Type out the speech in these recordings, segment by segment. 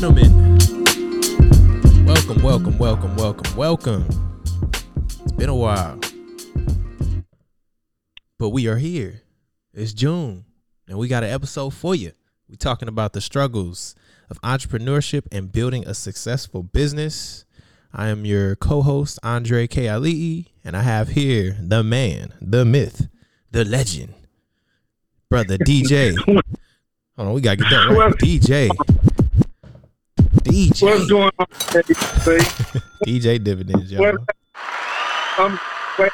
gentlemen, welcome, welcome, welcome, welcome, welcome. It's been a while, but we are here. It's June, and we got an episode for you. We're talking about the struggles of entrepreneurship and building a successful business. I am your co-host Andre K. Alii, and I have here the man, the myth, the legend, brother DJ. Hold on, we gotta get that right. DJ. DJ. What's going on? Say, DJ dividends, y'all. I'm glad.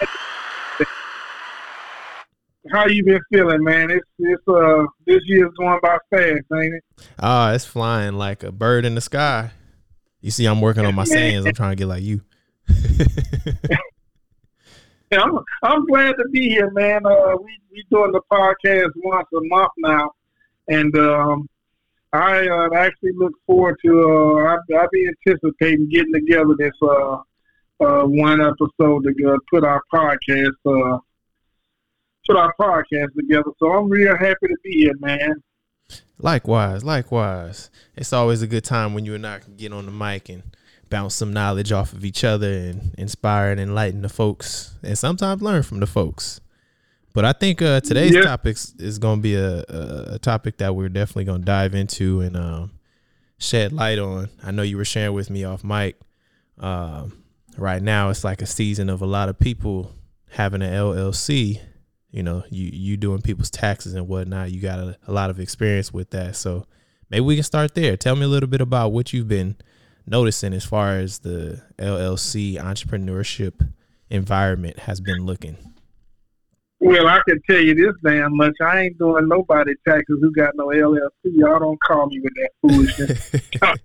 How you been feeling, man? It's it's uh this year's going by fast, ain't it? Ah, it's flying like a bird in the sky. You see, I'm working on my sayings. I'm trying to get like you. Yeah, I'm I'm glad to be here, man. Uh, we we doing the podcast once a month now, and um, I uh, actually look forward to. Uh, I I be anticipating getting together this uh uh one episode to put our podcast uh put our podcast together. So I'm real happy to be here, man. Likewise, likewise. It's always a good time when you and I can get on the mic and bounce some knowledge off of each other and inspire and enlighten the folks, and sometimes learn from the folks. But I think uh, today's Yeah. topic is going to be a, a, a topic that we're definitely going to dive into and um, shed light on. I know you were sharing with me off mic. Um, right now, it's like a season of a lot of people having an LLC. You know, you you doing people's taxes and whatnot. You got a, a lot of experience with that, so maybe we can start there. Tell me a little bit about what you've been noticing as far as the LLC entrepreneurship environment has been looking. Well, I can tell you this damn much. I ain't doing nobody taxes who got no LLC. Y'all don't call me with that foolishness.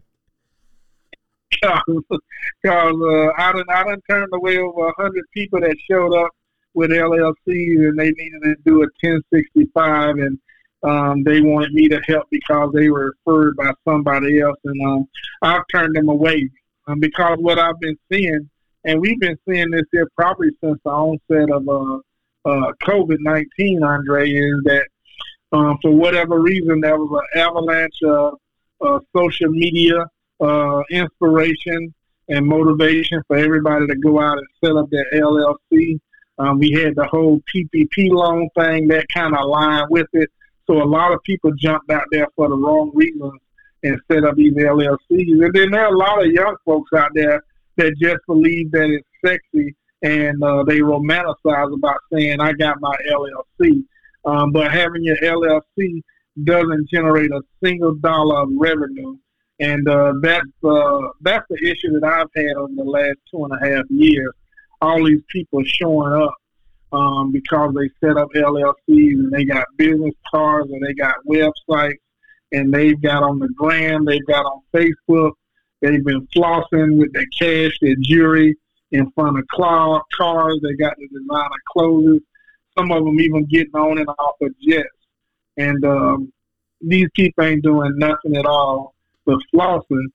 Because uh, I done, I done turned away over a hundred people that showed up with LLCs and they needed to do a 1065 and um, they wanted me to help because they were referred by somebody else and um, I've turned them away um, because what I've been seeing and we've been seeing this here probably since the onset of uh, uh, COVID 19, Andre, is that um, for whatever reason there was an avalanche of uh, social media uh, inspiration and motivation for everybody to go out and set up their LLC. Um, we had the whole PPP loan thing that kind of aligned with it. So a lot of people jumped out there for the wrong reasons and set up these LLCs. And then there are a lot of young folks out there that just believe that it's sexy and uh, they romanticize about saying, I got my LLC. Um, but having your LLC doesn't generate a single dollar of revenue. And uh, that's, uh, that's the issue that I've had over the last two and a half years. All these people showing up um, because they set up LLCs and they got business cards and they got websites and they've got on the gram, they've got on Facebook, they've been flossing with their cash, their jewelry in front of cla- cars, they got the designer clothes. Some of them even getting on and off of jets. And um, these people ain't doing nothing at all but flossing,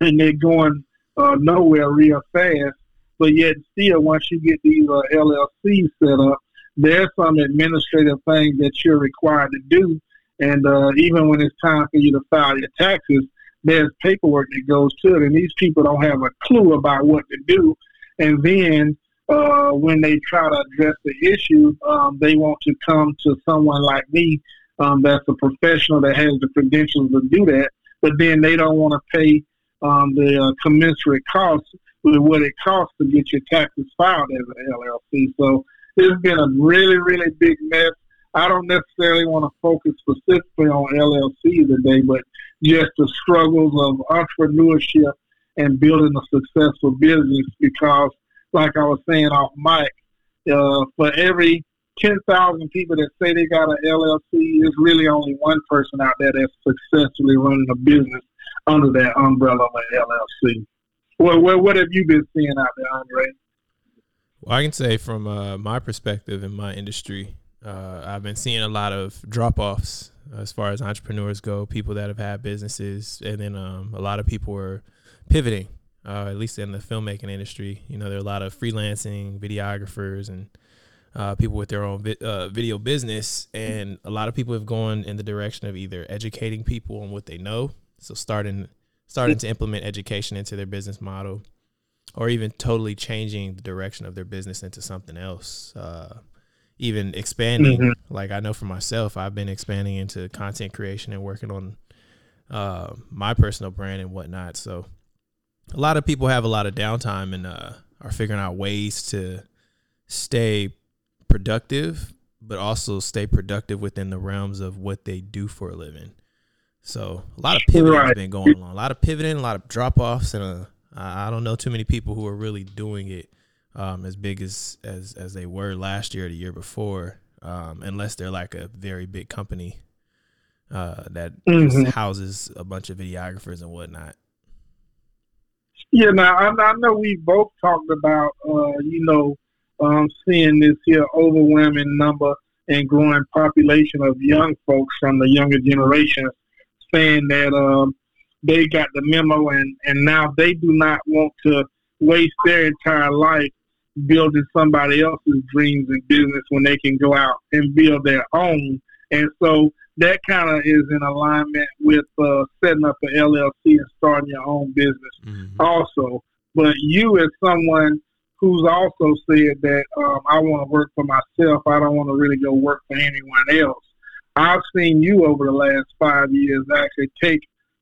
and they're going uh, nowhere real fast. But yet, still, once you get these uh, LLCs set up, there's some administrative things that you're required to do. And uh, even when it's time for you to file your taxes, there's paperwork that goes to it, and these people don't have a clue about what to do. And then uh, when they try to address the issue, um, they want to come to someone like me um, that's a professional that has the credentials to do that, but then they don't want to pay um, the uh, commensurate cost with what it costs to get your taxes filed as an LLC. So it's been a really, really big mess. I don't necessarily want to focus specifically on LLC today, but just the struggles of entrepreneurship and building a successful business because, like I was saying off mic, uh, for every 10,000 people that say they got an LLC, there's really only one person out there that's successfully running a business under that umbrella of an LLC. Well, what, what have you been seeing out there, Andre? Well, I can say from uh, my perspective in my industry, uh, I've been seeing a lot of drop offs as far as entrepreneurs go, people that have had businesses, and then um, a lot of people are pivoting, uh, at least in the filmmaking industry. You know, there are a lot of freelancing videographers and uh, people with their own vi- uh, video business, and a lot of people have gone in the direction of either educating people on what they know, so starting starting to implement education into their business model, or even totally changing the direction of their business into something else. Uh, even expanding, mm-hmm. like I know for myself, I've been expanding into content creation and working on uh, my personal brand and whatnot. So a lot of people have a lot of downtime and uh, are figuring out ways to stay productive, but also stay productive within the realms of what they do for a living. So a lot of pivoting right. has been going on. A lot of pivoting, a lot of drop offs, and uh, I don't know too many people who are really doing it um, as big as, as as they were last year or the year before, um, unless they're like a very big company uh, that mm-hmm. houses a bunch of videographers and whatnot. Yeah, now I, I know we both talked about, uh, you know, um, seeing this here overwhelming number and growing population of young folks from the younger generation saying that um, they got the memo and, and now they do not want to waste their entire life building somebody else's dreams and business when they can go out and build their own. And so that kind of is in alignment with uh, setting up an LLC and starting your own business mm-hmm. also. But you as someone who's also said that um, I want to work for myself, I don't want to really go work for anyone else. I've seen you over the last five years actually take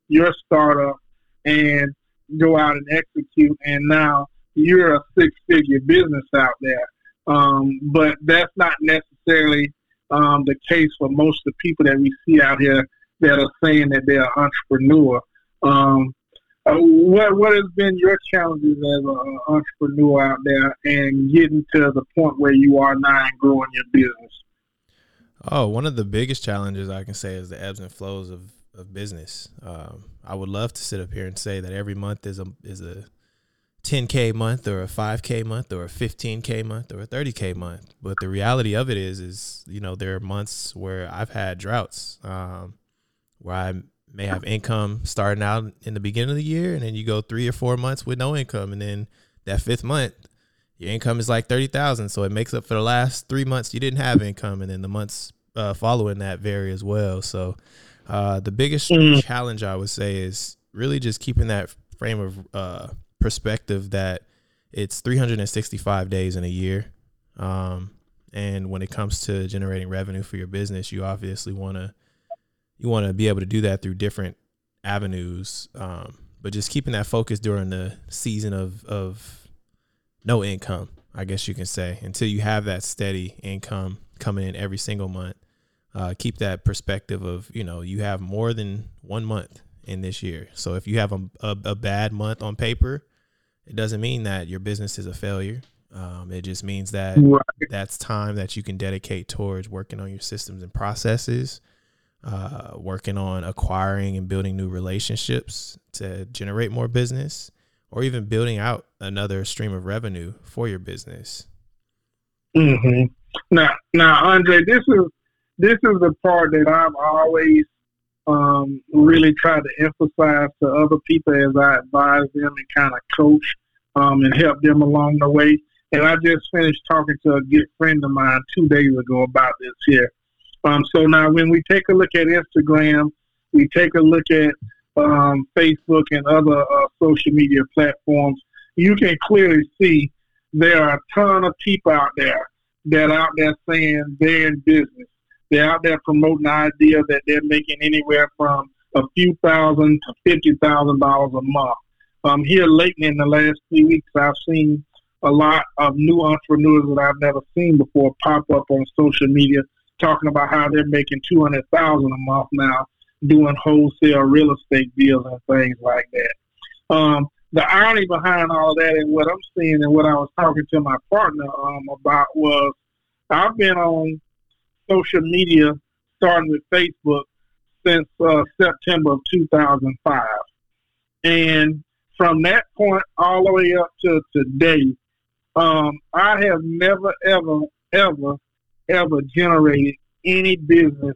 your startup and go out and execute, and now you're a six-figure business out there. Um, but that's not necessarily um, the case for most of the people that we see out here that are saying that they're an entrepreneur. Um, uh, what what has been your challenges as an entrepreneur out there and getting to the point where you are now and growing your business? Oh, one of the biggest challenges I can say is the ebbs and flows of of business. Um, I would love to sit up here and say that every month is a is a 10k month or a 5k month or a 15k month or a 30k month. But the reality of it is is you know there are months where i've had droughts um, where i may have income starting out in the beginning of the year and then you go three or four months with no income and then that fifth month your income is like 30000 so it makes up for the last three months you didn't have income and then the months uh, following that vary as well. So uh, the biggest mm. challenge i would say is really just keeping that frame of uh, perspective that it's 365 days in a year. Um, and when it comes to generating revenue for your business, you obviously want to you want to be able to do that through different avenues. Um, but just keeping that focus during the season of of no income, I guess you can say, until you have that steady income coming in every single month. Uh, keep that perspective of you know you have more than one month in this year. So if you have a, a, a bad month on paper, it doesn't mean that your business is a failure. Um, it just means that right. that's time that you can dedicate towards working on your systems and processes, uh, working on acquiring and building new relationships to generate more business, or even building out another stream of revenue for your business. Mm-hmm. Now, now, Andre, this is this is the part that I've always um, really try to emphasize to other people as I advise them and kind of coach um, and help them along the way. And I just finished talking to a good friend of mine two days ago about this here. Um, so now, when we take a look at Instagram, we take a look at um, Facebook and other uh, social media platforms, you can clearly see there are a ton of people out there that are out there saying they're in business they're out there promoting the idea that they're making anywhere from a few thousand to fifty thousand dollars a month. Um, here lately in the last three weeks, I've seen a lot of new entrepreneurs that I've never seen before pop up on social media talking about how they're making two hundred thousand a month now doing wholesale real estate deals and things like that. Um, the irony behind all that and what I'm seeing and what I was talking to my partner um, about was I've been on social media, starting with Facebook, since uh, September of 2005. And from that point all the way up to today, um, I have never, ever, ever, ever generated any business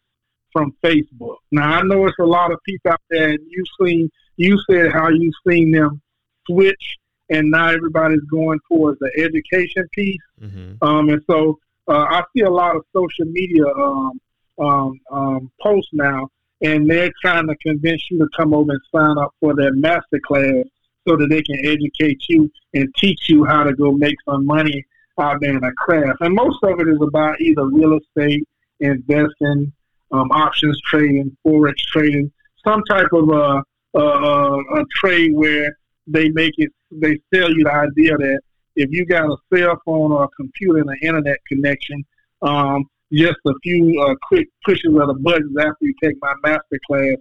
from Facebook. Now I know it's a lot of people out there, and you've seen you said how you've seen them switch, and now everybody's going towards the education piece. Mm-hmm. Um, and so uh, I see a lot of social media um, um, um, posts now, and they're trying to convince you to come over and sign up for their master class so that they can educate you and teach you how to go make some money out there in a craft. And most of it is about either real estate, investing, um, options trading, forex trading, some type of a, a, a, trade where they make it, they sell you the idea that if you got a cell phone or a computer and an internet connection, um, just a few uh, quick pushes of the buttons after you take my master class,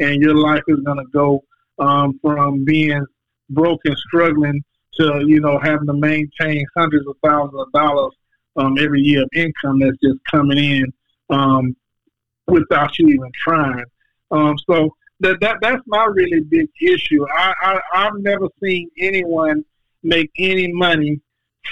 and your life is going to go um, from being broke and struggling to you know having to maintain hundreds of thousands of dollars um, every year of income that's just coming in um, without you even trying. Um, so that, that that's my really big issue. I, I I've never seen anyone make any money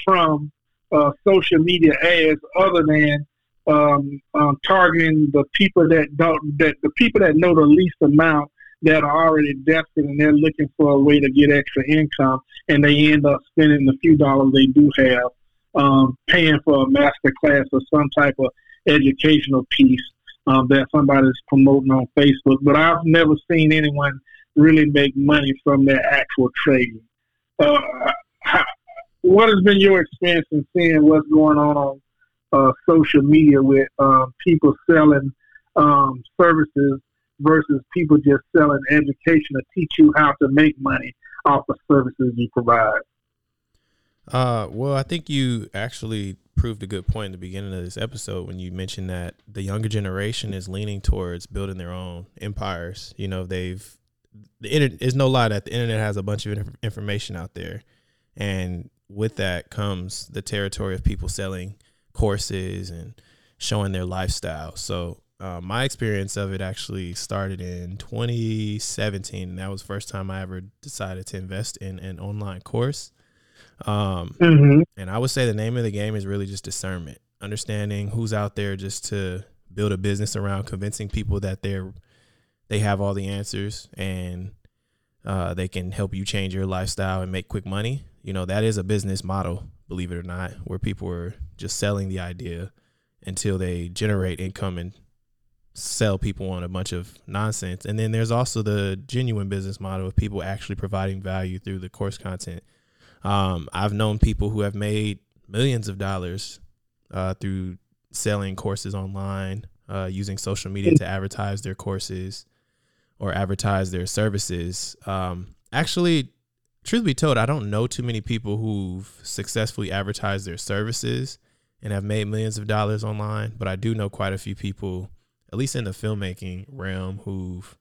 from uh, social media ads other than um, um, targeting the people that don't that the people that know the least amount that are already desperate and they're looking for a way to get extra income and they end up spending the few dollars they do have um, paying for a master class or some type of educational piece um, that somebody's promoting on Facebook. But I've never seen anyone really make money from their actual trading. Uh, what has been your experience in seeing what's going on on uh, social media with uh, people selling um, services versus people just selling education to teach you how to make money off of services you provide? Uh, well, I think you actually proved a good point in the beginning of this episode when you mentioned that the younger generation is leaning towards building their own empires. You know, they've the internet is no lie that the internet has a bunch of information out there, and with that comes the territory of people selling courses and showing their lifestyle. So uh, my experience of it actually started in 2017. And that was the first time I ever decided to invest in an online course. Um, mm-hmm. And I would say the name of the game is really just discernment, understanding who's out there just to build a business around convincing people that they're they have all the answers and uh, they can help you change your lifestyle and make quick money. You know that is a business model, believe it or not, where people are just selling the idea until they generate income and sell people on a bunch of nonsense. And then there's also the genuine business model of people actually providing value through the course content. Um, I've known people who have made millions of dollars uh, through selling courses online, uh, using social media to advertise their courses or advertise their services. Um, actually, truth be told, I don't know too many people who've successfully advertised their services and have made millions of dollars online, but I do know quite a few people at least in the filmmaking realm, who've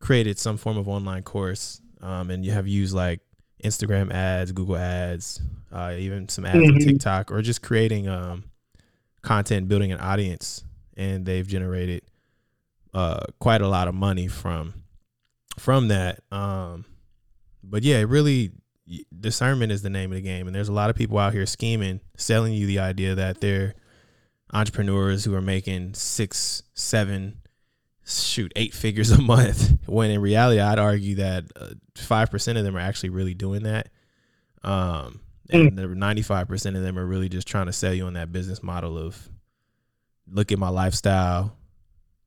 created some form of online course, um, and you have used like Instagram ads, Google ads, uh, even some ads mm-hmm. on TikTok, or just creating um, content, building an audience, and they've generated uh, quite a lot of money from from that. Um, but yeah, really, discernment is the name of the game, and there's a lot of people out here scheming, selling you the idea that they're entrepreneurs who are making six, seven, shoot, eight figures a month. When in reality, I'd argue that uh, five uh, percent of them are actually really doing that. Um, and mm. ninety-five percent of them are really just trying to sell you on that business model of look at my lifestyle.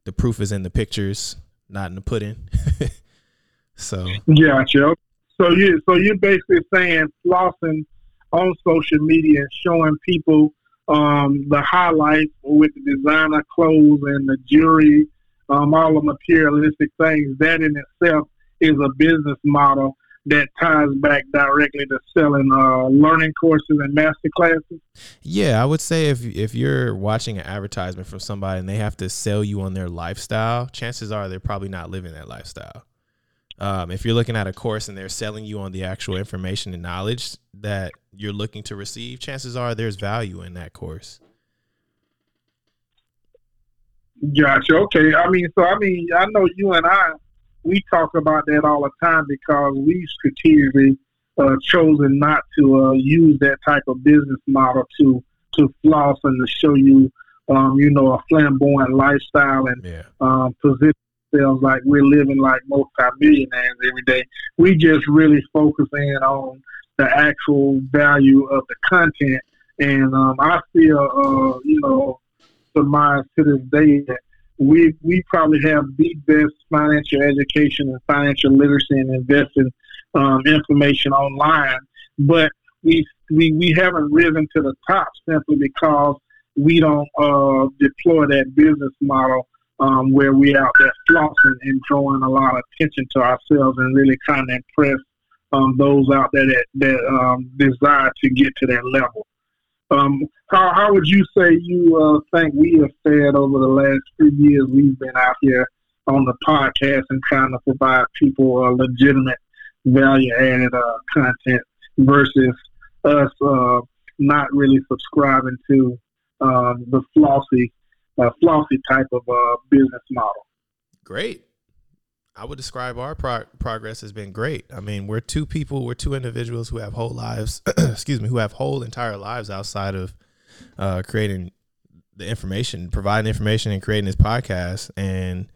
The proof is in the pictures, not in the pudding. so yeah, Joe. So you so you're basically saying flossing on social media and showing people um, the highlights with the designer clothes and the jewelry, um, all the materialistic things. That in itself is a business model that ties back directly to selling uh, learning courses and master classes. Yeah, I would say if if you're watching an advertisement from somebody and they have to sell you on their lifestyle, chances are they're probably not living that lifestyle. Um, if you're looking at a course and they're selling you on the actual information and knowledge that you're looking to receive, chances are there's value in that course. Gotcha. Okay. I mean, so I mean, I know you and I, we talk about that all the time because we strategically uh, chosen not to uh, use that type of business model to to floss and to show you, um, you know, a flamboyant lifestyle and yeah. um, position ourselves like we're living like multi-millionaires every day. We just really focus in on the actual value of the content. And um, I feel, uh, you know, surmise to this day that we we probably have the best financial education and financial literacy and investing um, information online, but we, we we haven't risen to the top simply because we don't uh, deploy that business model um, where we out there flossing and drawing a lot of attention to ourselves and really trying to impress um, those out there that, that um, desire to get to that level. Um, how, how would you say you uh, think we have fared over the last few years we've been out here on the podcast and trying to provide people a legitimate value added uh, content versus us uh, not really subscribing to um, the flossy, uh, flossy type of uh, business model? Great. I would describe our pro- progress has been great. I mean, we're two people, we're two individuals who have whole lives, excuse me, who have whole entire lives outside of uh, creating the information, providing information, and creating this podcast. And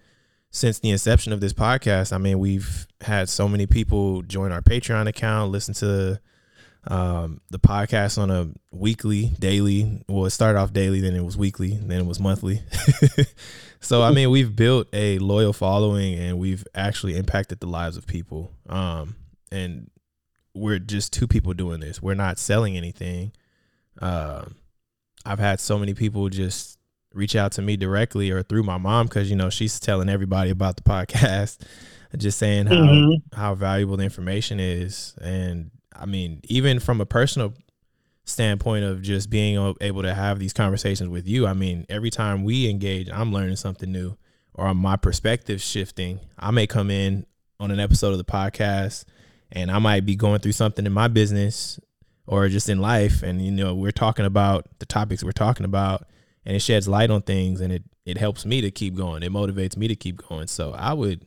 since the inception of this podcast, I mean, we've had so many people join our Patreon account, listen to um, the podcast on a weekly, daily. Well, it started off daily, then it was weekly, then it was monthly. so I mean, we've built a loyal following, and we've actually impacted the lives of people. Um, and we're just two people doing this. We're not selling anything. Uh, I've had so many people just reach out to me directly or through my mom because you know she's telling everybody about the podcast, just saying how mm-hmm. how valuable the information is, and I mean, even from a personal standpoint of just being able to have these conversations with you, I mean, every time we engage, I'm learning something new or my perspective shifting. I may come in on an episode of the podcast and I might be going through something in my business or just in life and you know, we're talking about the topics we're talking about and it sheds light on things and it it helps me to keep going. It motivates me to keep going. So I would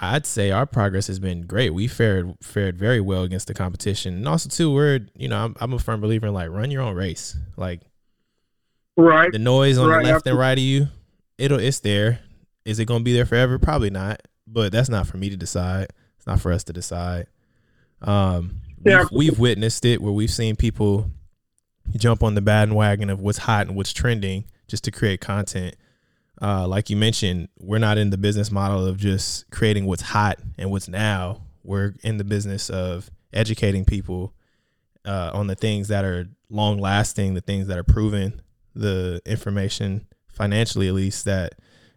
I'd say our progress has been great. We fared fared very well against the competition, and also too, we're you know I'm, I'm a firm believer in like run your own race. Like, right, the noise on right, the left and right of you, it'll it's there. Is it gonna be there forever? Probably not. But that's not for me to decide. It's not for us to decide. Um, yeah. we've, we've witnessed it where we've seen people jump on the bandwagon of what's hot and what's trending just to create content uh, like you mentioned, we're not in the business model of just creating what's hot and what's now. We're in the business of educating people uh, on the things that are long lasting, the things that are proven, the information financially at least that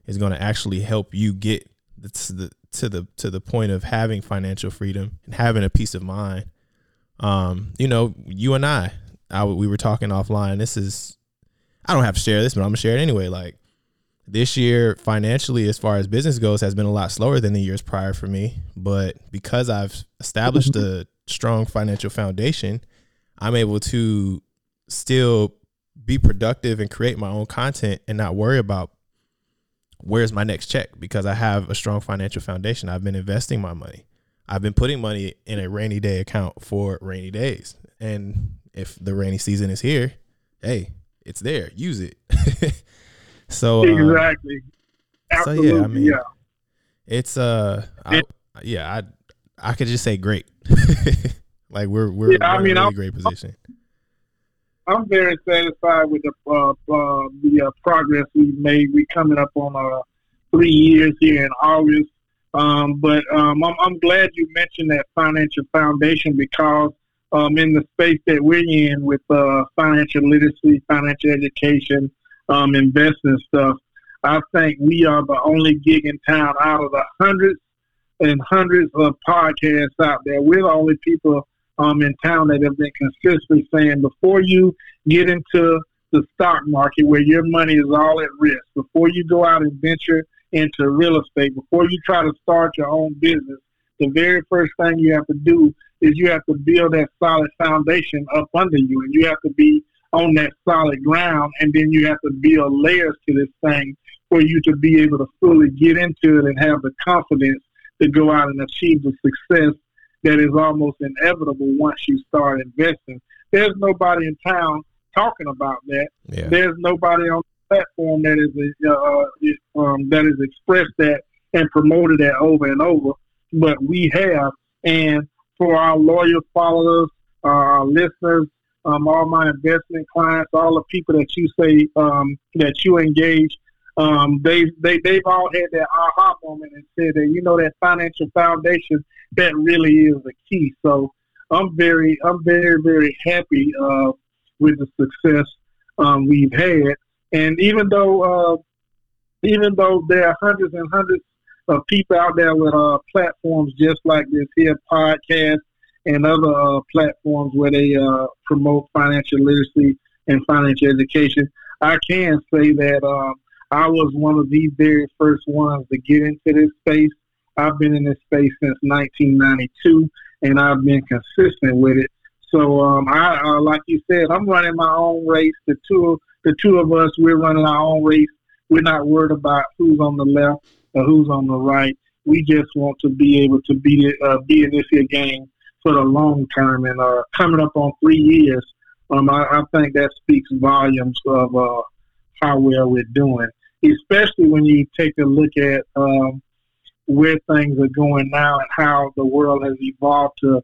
is going to actually help you get to the to the to the point of having financial freedom and having a peace of mind. Um, you know, you and I, I we were talking offline. This is I don't have to share this, but I'm gonna share it anyway. Like this year financially as far as business goes has been a lot slower than the years prior for me. But because i've established a strong financial foundation i'm able to still be productive and create my own content and not worry about where's my next check because i have a strong financial foundation. I've been investing my money. I've been putting money in a rainy day account for rainy days. And if the rainy season is here hey it's there. Use it So uh, exactly. Absolutely, so yeah, I mean, yeah. It's uh, I, yeah, I I could just say great. like we're we're, yeah, we're I mean, in a really I'm, great position. I'm very satisfied with the uh, uh, the uh, progress we've made. We coming up on uh, three years here in August. Um, but um, I'm, I'm glad you mentioned that financial foundation because um, in the space that we're in with uh, financial literacy, financial education, um, investing stuff. I think we are the only gig in town out of the hundreds and hundreds of podcasts out there. We're the only people um, in town that have been consistently saying before you get into the stock market where your money is all at risk, before you go out and venture into real estate, before you try to start your own business, the very first thing you have to do is you have to build that solid foundation up under you, and you have to be on that solid ground, and then you have to build layers to this thing for you to be able to fully get into it and have the confidence to go out and achieve the success that is almost inevitable once you start investing. There's nobody in town talking about that. Yeah. There's nobody on the platform that is uh, um, that has expressed that and promoted that over and over. But we have, and for our loyal followers, uh, our listeners, um, all my investment clients, all the people that you say um, that you engage um, they they they've all had that aha moment and said that you know that financial foundation that really is the key. So I'm very I'm very very happy uh, with the success um, we've had, and even though uh, even though there are hundreds and hundreds of people out there with uh, platforms just like this here podcast and other uh, platforms where they uh, promote financial literacy and financial education. I can say that um, I was one of the very first ones to get into this space. I've been in this space since 1992, and I've been consistent with it. So, um, I uh, like you said, I'm running my own race. The two, the two of us, we're running our own race. We're not worried about who's on the left or who's on the right. We just want to be able to be uh, be in this here game for the long term. And uh, coming up on three years, um, I, I think that speaks volumes of uh, how well we're doing, especially when you take a look at um, where things are going now and how the world has evolved to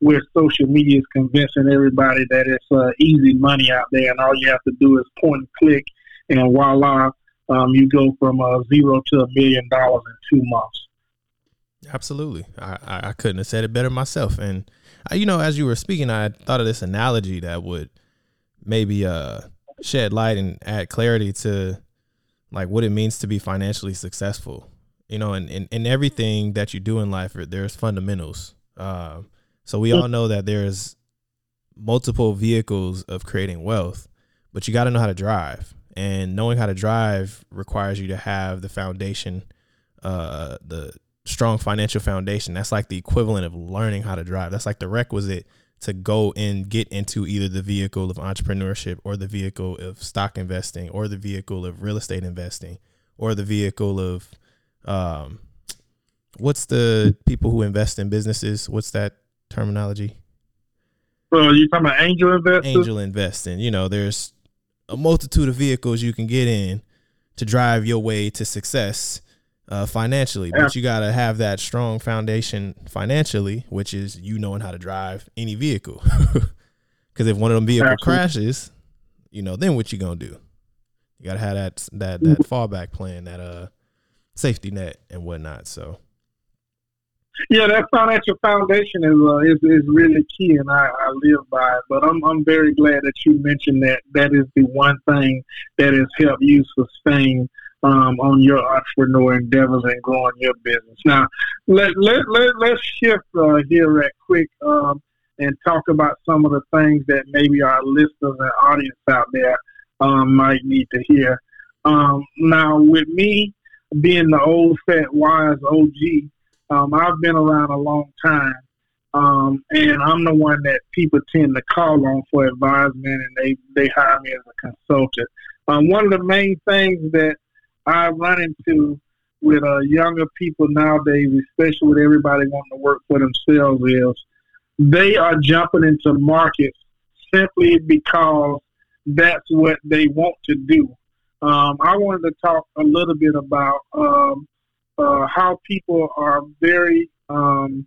where social media is convincing everybody that it's uh, easy money out there, and all you have to do is point and click, and voila, um, you go from a zero to a million dollars in two months. Absolutely, I, I couldn't have said it better myself. And I, you know, as you were speaking, I thought of this analogy that would maybe uh, shed light and add clarity to like what it means to be financially successful. You know, and in, in everything that you do in life, there's fundamentals. Uh, so we all know that there's multiple vehicles of creating wealth, but you got to know how to drive and knowing how to drive requires you to have the foundation uh the strong financial foundation. That's like the equivalent of learning how to drive. That's like the requisite to go and get into either the vehicle of entrepreneurship or the vehicle of stock investing or the vehicle of real estate investing or the vehicle of um what's the people who invest in businesses? What's that terminology? Well you talking about angel investing angel investing. You know there's a multitude of vehicles you can get in to drive your way to success uh, financially. Yeah. But you got to have that strong foundation financially, which is you knowing how to drive any vehicle. Because if one of them vehicles Absolutely. crashes, you know, then what you gonna do? You got to have that that that fallback plan, that uh safety net and whatnot. So yeah, that financial foundation is uh, is, is really key, and I, I live by it. But I'm I'm very glad that you mentioned that. That is the one thing that has helped you sustain um, on your entrepreneur endeavors and growing your business. Now, let let let let's shift uh, here right quick um, and talk about some of the things that maybe our listeners and audience out there um, might need to hear. Um, now, with me being the old fat wise OG. Um, I've been around a long time, um, and I'm the one that people tend to call on for advisement, and they they hire me as a consultant. Um, one of the main things that I run into with uh, younger people nowadays, especially with everybody wanting to work for themselves, is they are jumping into markets simply because that's what they want to do. Um, I wanted to talk a little bit about um, uh, how people are very um,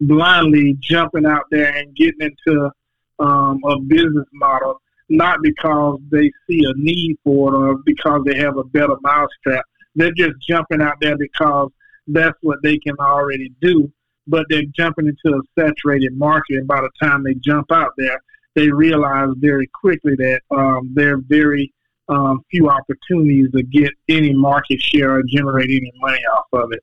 blindly jumping out there and getting into um, a business model, not because they see a need for it or because they have a better mousetrap. They're just jumping out there because that's what they can already do. But they're jumping into a saturated market, and by the time they jump out there, they realize very quickly that um, they're very um, few opportunities to get any market share or generate any money off of it.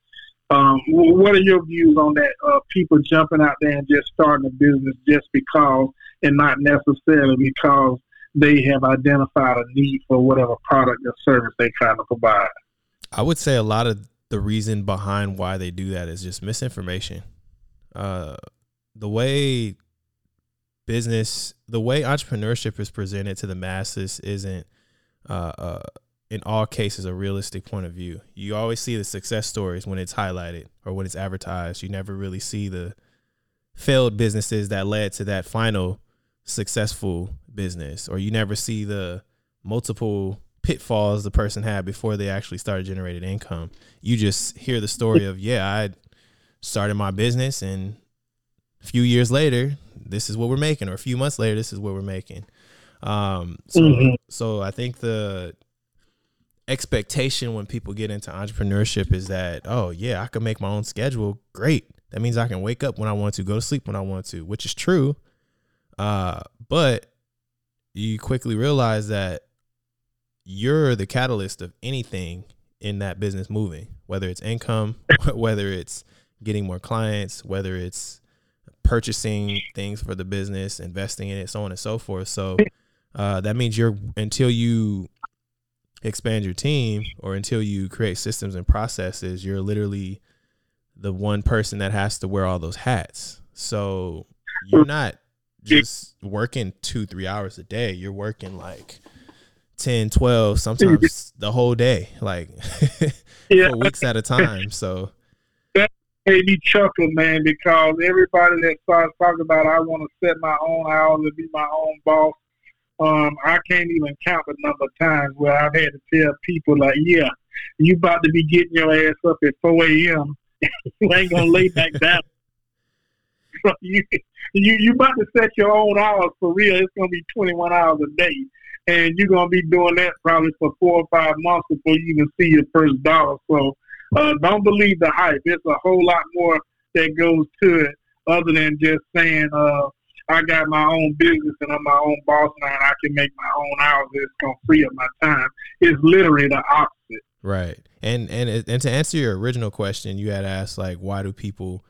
Um, what are your views on that? Uh, people jumping out there and just starting a business just because, and not necessarily because they have identified a need for whatever product or service they're trying to provide. I would say a lot of the reason behind why they do that is just misinformation. Uh, the way business, the way entrepreneurship is presented to the masses isn't uh, uh, in all cases a realistic point of view. You always see the success stories when it's highlighted or when it's advertised. You never really see the failed businesses that led to that final successful business, or you never see the multiple pitfalls the person had before they actually started generating income. You just hear the story of, yeah, I started my business and a few years later, this is what we're making, or a few months later, this is what we're making. Um, so, mm-hmm. so I think the expectation when people get into entrepreneurship is that oh yeah i can make my own schedule great that means i can wake up when i want to go to sleep when i want to which is true uh, but you quickly realize that you're the catalyst of anything in that business moving whether it's income whether it's getting more clients whether it's purchasing things for the business investing in it so on and so forth so uh, that means you're until you expand your team or until you create systems and processes, you're literally the one person that has to wear all those hats. So you're not just working two, three hours a day. You're working like 10, 12, sometimes the whole day, like yeah. for weeks at a time. So that made me chuckle, man, because everybody that starts talking about I want to set my own hours and be my own boss um, I can't even count the number of times where I've had to tell people like, yeah, you about to be getting your ass up at 4 a.m. you ain't gonna lay back down. So you you you about to set your own hours for real. It's gonna be 21 hours a day, and you're gonna be doing that probably for four or five months before you even see your first dollar. So uh, don't believe the hype. It's a whole lot more that goes to it other than just saying, uh, I got my own business and I'm my own boss now and I can make my own hours. It's gonna free up my time. It's literally the opposite. Right. And and and to answer your original question, you had asked like why do people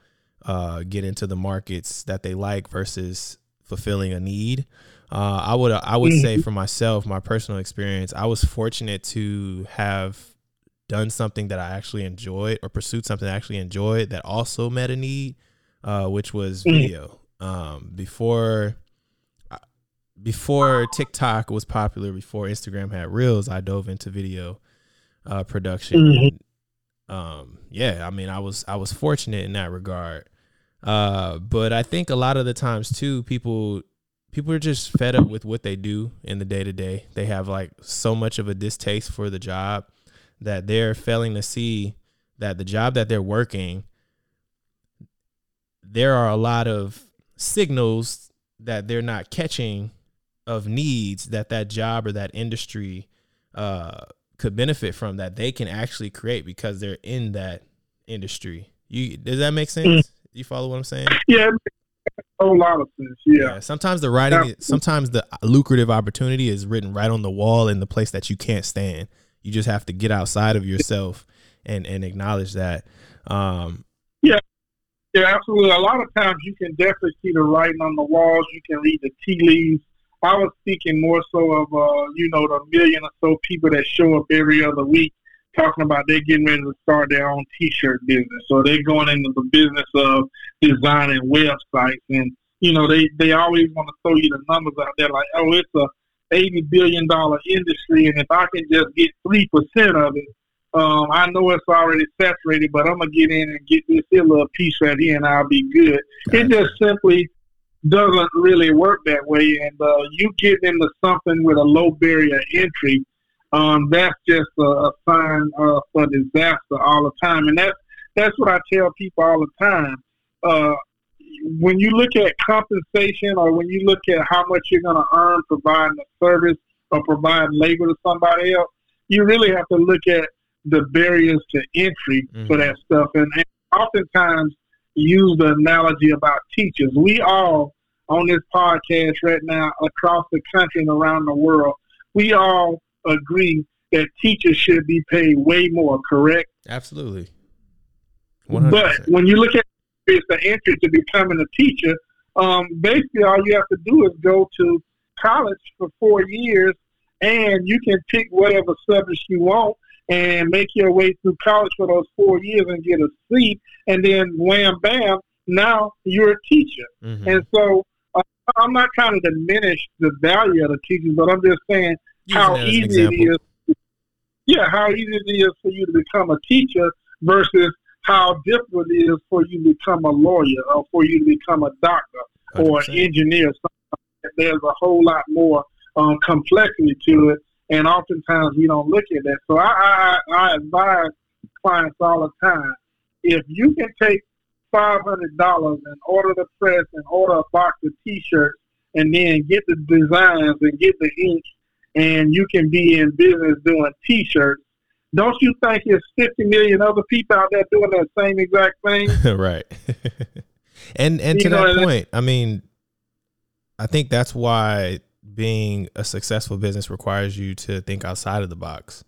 uh, get into the markets that they like versus fulfilling a need. Uh, I would I would say mm-hmm. for myself, my personal experience, I was fortunate to have done something that I actually enjoyed or pursued something I actually enjoyed that also met a need, uh, which was mm-hmm. video. Um, before uh, before TikTok was popular, before Instagram had Reels, I dove into video uh, production. Mm-hmm. Um, yeah, I mean, I was I was fortunate in that regard. Uh, but I think a lot of the times too, people people are just fed up with what they do in the day to day. They have like so much of a distaste for the job that they're failing to see that the job that they're working, there are a lot of signals that they're not catching of needs that that job or that industry uh, could benefit from that they can actually create because they're in that industry. You does that make sense? You follow what I'm saying? Yeah, a whole lot of sense. Yeah. yeah sometimes the writing, yeah. sometimes the lucrative opportunity is written right on the wall in the place that you can't stand. You just have to get outside of yourself and and acknowledge that. Um, yeah, yeah, absolutely. A lot of times you can definitely see the writing on the walls. You can read the tea leaves. I was speaking more so of, uh, you know, the million or so people that show up every other week talking about they're getting ready to start their own T-shirt business. So they're going into the business of designing websites, and you know, they they always want to throw you the numbers out there, like, oh, it's a eighty billion dollar industry, and if I can just get three percent of it, um, I know it's already saturated, but I'm gonna get in and get this here little piece right here, and I'll be good. It just simply doesn't really work that way. And uh, you get into something with a low barrier entry, um, that's just a, a sign uh, for disaster all the time. And that's that's what I tell people all the time. Uh, when you look at compensation, or when you look at how much you're going to earn providing a service or providing labor to somebody else, you really have to look at the barriers to entry mm-hmm. for that stuff. And, and oftentimes use the analogy about teachers. We all on this podcast right now across the country and around the world, we all agree that teachers should be paid way more, correct? Absolutely. 100%. But when you look at the entry to becoming a teacher, um, basically all you have to do is go to college for four years and you can pick whatever subjects you want and make your way through college for those four years and get a seat, and then wham bam, now you're a teacher. Mm-hmm. And so uh, I'm not trying to diminish the value of the teachers, but I'm just saying how easy it is. Yeah, how easy it is for you to become a teacher versus how difficult it is for you to become a lawyer or for you to become a doctor 100%. or an engineer. There's a whole lot more um, complexity to it and oftentimes we don't look at that. So I, I, I advise clients all the time: if you can take five hundred dollars and order the press and order a box of T-shirts, and then get the designs and get the ink, and you can be in business doing T-shirts. don't you think there's 50 million other people out there doing that same exact thing? right. and and you to that point, I mean, I think that's why being a successful business requires you to think outside of the box.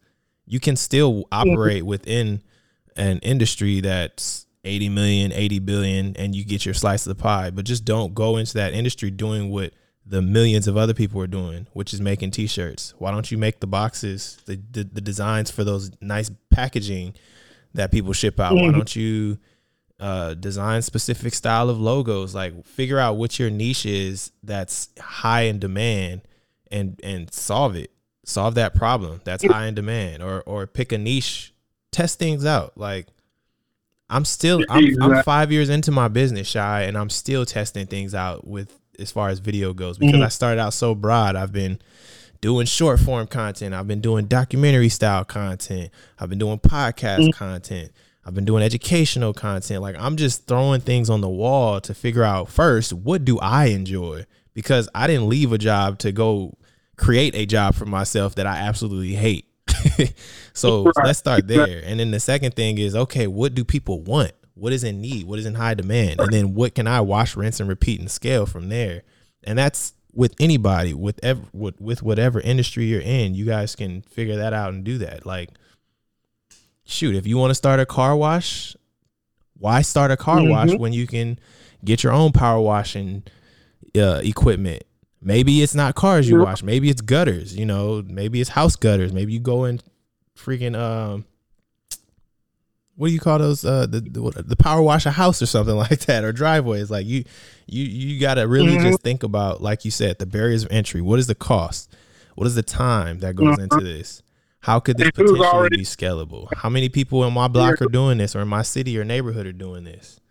You can still operate within an industry that's 80 million, 80 billion, and you get your slice of the pie, but just don't go into that industry doing what the millions of other people are doing, which is making t-shirts. Why don't you make the boxes, the the, the designs for those nice packaging that people ship out? Mm-hmm. Why don't you uh, design specific style of logos? Like figure out what your niche is that's high in demand and and solve it. Solve that problem that's high in demand or or pick a niche, test things out. Like I'm still I'm, I'm five years into my business, shy, and I'm still testing things out with as far as video goes because mm-hmm. I started out so broad. I've been doing short form content. I've been doing documentary style content. I've been doing podcast mm-hmm. content. I've been doing educational content. Like I'm just throwing things on the wall to figure out first what do I enjoy because I didn't leave a job to go create a job for myself that I absolutely hate. so let's start there. And then the second thing is okay, what do people want? What is in need, what is in high demand, and then what can I wash, rinse, and repeat and scale from there. And that's with anybody, with ever, with, with whatever industry you're in, you guys can figure that out and do that. Like, shoot, if you want to start a car wash, why start a car mm-hmm. wash when you can get your own power washing uh, equipment? Maybe it's not cars you wash. Maybe it's gutters. You know, maybe it's house gutters. Maybe you go in freaking um what do you call those uh the, the, the power wash a house or something like that or driveways? Like you you you got to really mm-hmm. just think about like you said the barriers of entry. What is the cost? What is the time that goes mm-hmm. into this? How could this potentially already, be scalable? How many people in my block are doing this or in my city or neighborhood are doing this?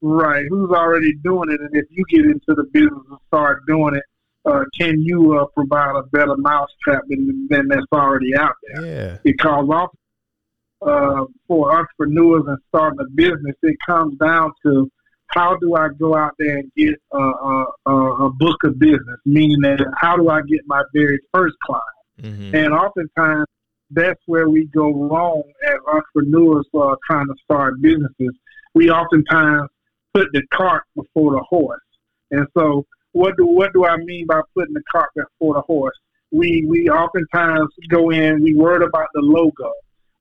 Right. Who's already doing it? And if you get into the business and start doing it uh, can you uh, provide a better mousetrap than, than that's already out there? Yeah. Because often uh, for entrepreneurs and starting a business, it comes down to how do I go out there and get a, a, a book of business, meaning that how do I get my very first client? Mm-hmm. And oftentimes, that's where we go wrong as entrepreneurs uh, trying to start businesses. We oftentimes put the cart before the horse. And so, what do what do I mean by putting the cart before the horse? We we oftentimes go in. We worried about the logo.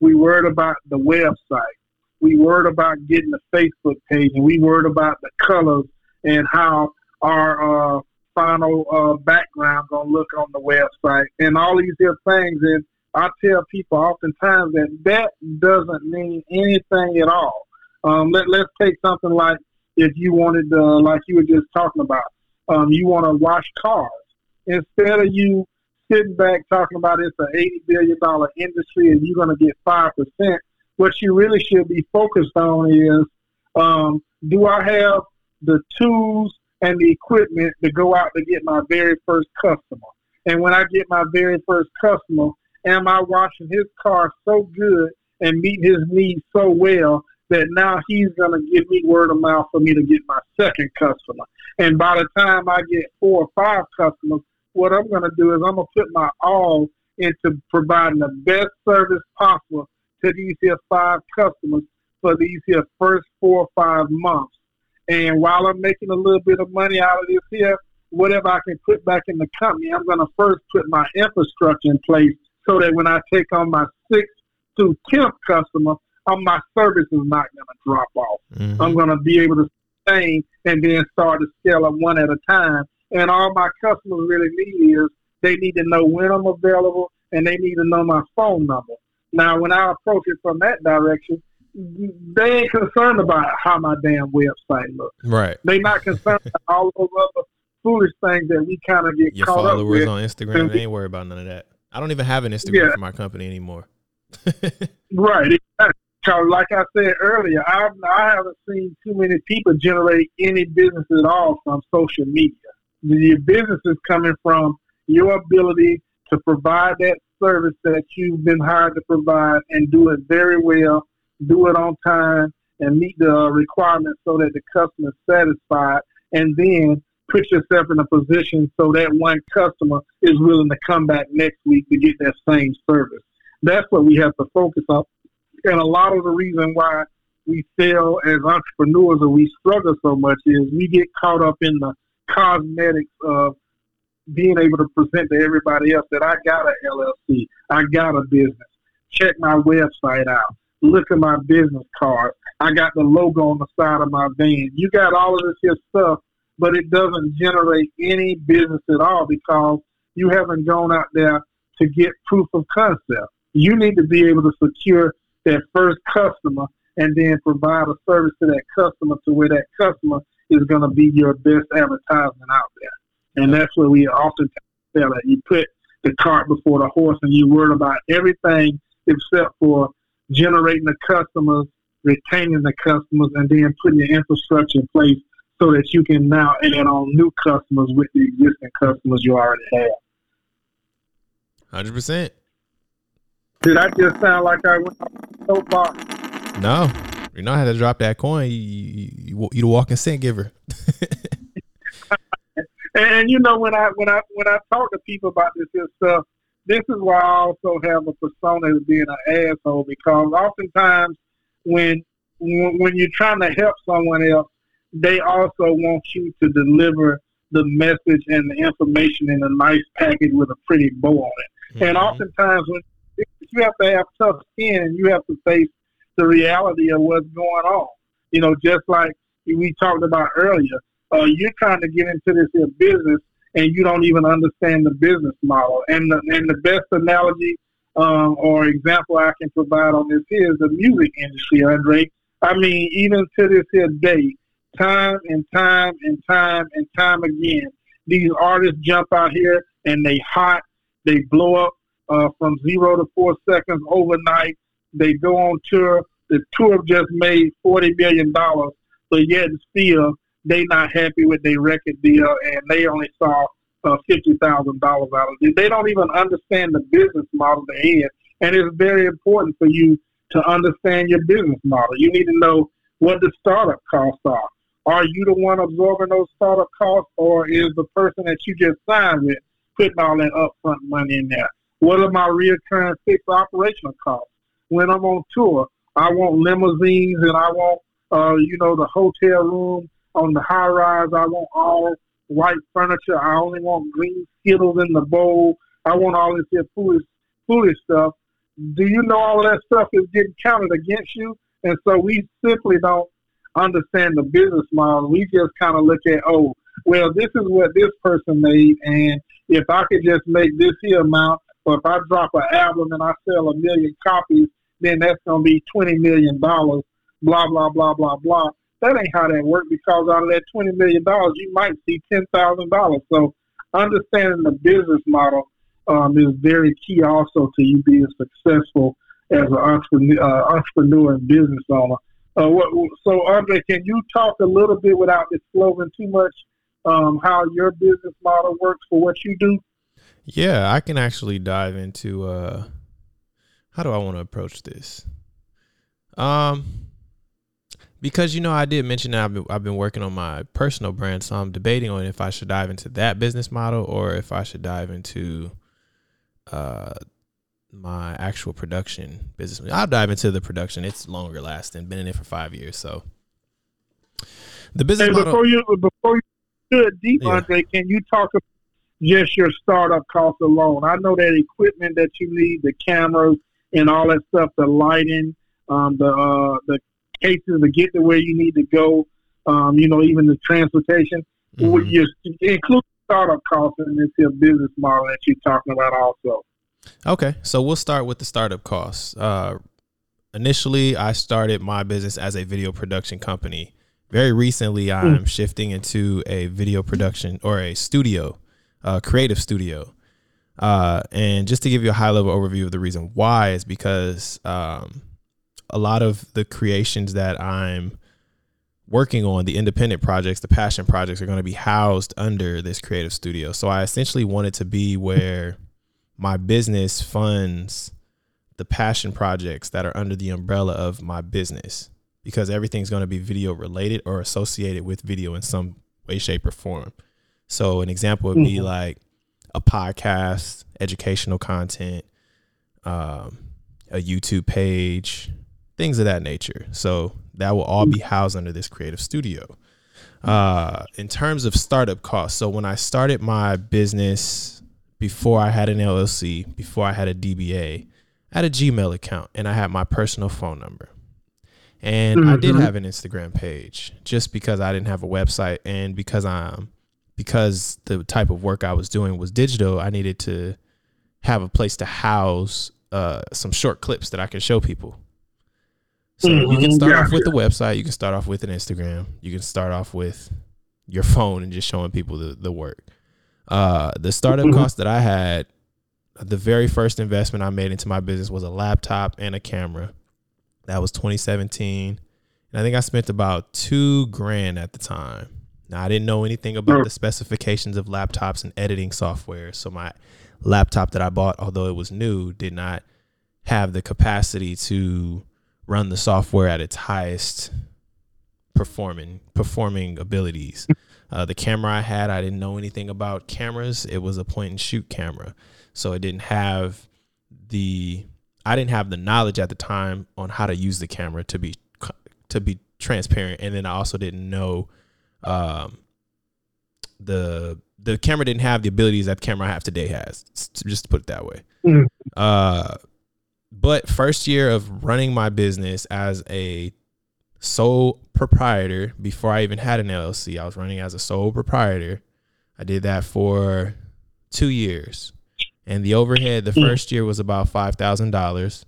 We worried about the website. We worried about getting the Facebook page, and we worried about the colors and how our uh, final uh, background gonna look on the website, and all these other things. And I tell people oftentimes that that doesn't mean anything at all. Um, let, let's take something like if you wanted, to, like you were just talking about, um, you want to wash cars. Instead of you sitting back talking about it's an eighty billion dollar industry and you're going to get five percent. What you really should be focused on is, um, do I have the tools and the equipment to go out to get my very first customer? And when I get my very first customer, am I washing his car so good and meet his needs so well that now he's going to give me word of mouth for me to get my second customer? And by the time I get four or five customers, what I'm going to do is I'm going to put my all into providing the best service possible to these here five customers for these here first four or five months. And while I'm making a little bit of money out of this here, whatever I can put back in the company, I'm going to first put my infrastructure in place so that when I take on my sixth to tenth customer, um, my service is not going to drop off. Mm-hmm. I'm going to be able to sustain and then start to scale up one at a time and all my customers really need is they need to know when I'm available and they need to know my phone number. Now, when I approach it from that direction, they ain't concerned about how my damn website looks. Right. They not concerned about all those other foolish things that we kind of get Your caught up with. Your followers on Instagram, they ain't worried about none of that. I don't even have an Instagram yeah. for my company anymore. right. Because, like I said earlier, I've, I haven't seen too many people generate any business at all from social media your business is coming from your ability to provide that service that you've been hired to provide and do it very well, do it on time, and meet the uh, requirements so that the customer is satisfied, and then put yourself in a position so that one customer is willing to come back next week to get that same service. That's what we have to focus on. And a lot of the reason why we fail as entrepreneurs or we struggle so much is we get caught up in the cosmetics of being able to present to everybody else that I got a LLC, I got a business. Check my website out. Look at my business card. I got the logo on the side of my van. You got all of this here stuff, but it doesn't generate any business at all because you haven't gone out there to get proof of concept. You need to be able to secure that first customer and then provide a service to that customer to where that customer is going to be your best advertisement out there. And that's where we often tell that you put the cart before the horse and you worry about everything except for generating the customers, retaining the customers, and then putting the infrastructure in place so that you can now add on new customers with the existing customers you already have. Hundred percent. Did I just sound like I went so far? No, you know how to drop that coin. You you, you, the walking cent giver. and, and, you know when I when I when I talk to people about this and stuff, this is why I also have a persona as being an asshole because oftentimes when when you're trying to help someone else, they also want you to deliver the message and the information in a nice package with a pretty bow on it. Mm-hmm. And oftentimes when you have to have tough skin and you have to face the reality of what's going on. You know, just like we talked about earlier, uh, you're trying to get into this here business and you don't even understand the business model. And the, and the best analogy um, or example I can provide on this is the music industry, Andre. I mean, even to this here day, time and time and time and time again, these artists jump out here and they hot, they blow up uh, from zero to four seconds overnight. They go on tour. The tour just made forty million dollars, but yet still they not happy with their record deal, and they only saw uh, fifty thousand dollars out of it. They don't even understand the business model they in, and it's very important for you to understand your business model. You need to know what the startup costs are. Are you the one absorbing those startup costs, or is the person that you just signed with putting all that upfront money in there? What are my recurring fixed operational costs? When I'm on tour, I want limousines and I want, uh, you know, the hotel room on the high rise. I want all white furniture. I only want green Skittles in the bowl. I want all this here foolish, foolish stuff. Do you know all of that stuff is getting counted against you? And so we simply don't understand the business model. We just kind of look at, oh, well, this is what this person made, and if I could just make this here amount, or if I drop an album and I sell a million copies, then that's going to be $20 million, blah, blah, blah, blah, blah. That ain't how that works because out of that $20 million, you might see $10,000. So understanding the business model um, is very key also to you being successful as an entrepreneur, uh, entrepreneur and business owner. Uh, what, so, Andre, can you talk a little bit without disclosing too much um, how your business model works for what you do? Yeah, I can actually dive into uh how do I want to approach this? Um because you know I did mention that I've been, I've been working on my personal brand, so I'm debating on if I should dive into that business model or if I should dive into uh my actual production business. I'll dive into the production. It's longer lasting. Been in it for five years, so the business. Hey, model, before you before you do it deep, yeah. Andre, can you talk about just your startup cost alone. I know that equipment that you need, the cameras and all that stuff, the lighting, um, the uh, the cases to get to where you need to go. Um, you know, even the transportation. Mm-hmm. You include startup costs in this here business model that you're talking about also. Okay, so we'll start with the startup costs. Uh, initially, I started my business as a video production company. Very recently, I'm mm. shifting into a video production or a studio uh, creative studio. Uh, and just to give you a high level overview of the reason why is because um, a lot of the creations that I'm working on, the independent projects, the passion projects, are going to be housed under this creative studio. So I essentially wanted to be where my business funds the passion projects that are under the umbrella of my business because everything's going to be video related or associated with video in some way, shape, or form. So an example would be mm-hmm. like a podcast, educational content, um, a YouTube page, things of that nature. So that will all be housed under this creative studio. Uh, in terms of startup costs, so when I started my business before I had an LLC, before I had a DBA, I had a Gmail account and I had my personal phone number. And mm-hmm. I did have an Instagram page just because I didn't have a website and because I'm because the type of work I was doing was digital, I needed to have a place to house uh, some short clips that I can show people. So mm-hmm. you can start yeah. off with the website, you can start off with an Instagram, you can start off with your phone and just showing people the, the work. Uh, the startup mm-hmm. cost that I had, the very first investment I made into my business was a laptop and a camera. That was 2017. And I think I spent about two grand at the time. Now I didn't know anything about the specifications of laptops and editing software. So my laptop that I bought, although it was new, did not have the capacity to run the software at its highest performing performing abilities. Uh, the camera I had, I didn't know anything about cameras. It was a point and shoot camera, so it didn't have the I didn't have the knowledge at the time on how to use the camera to be to be transparent, and then I also didn't know um, the the camera didn't have the abilities that the camera I have today has. Just to put it that way. Mm. Uh, but first year of running my business as a sole proprietor before I even had an LLC, I was running as a sole proprietor. I did that for two years, and the overhead the mm. first year was about five thousand dollars.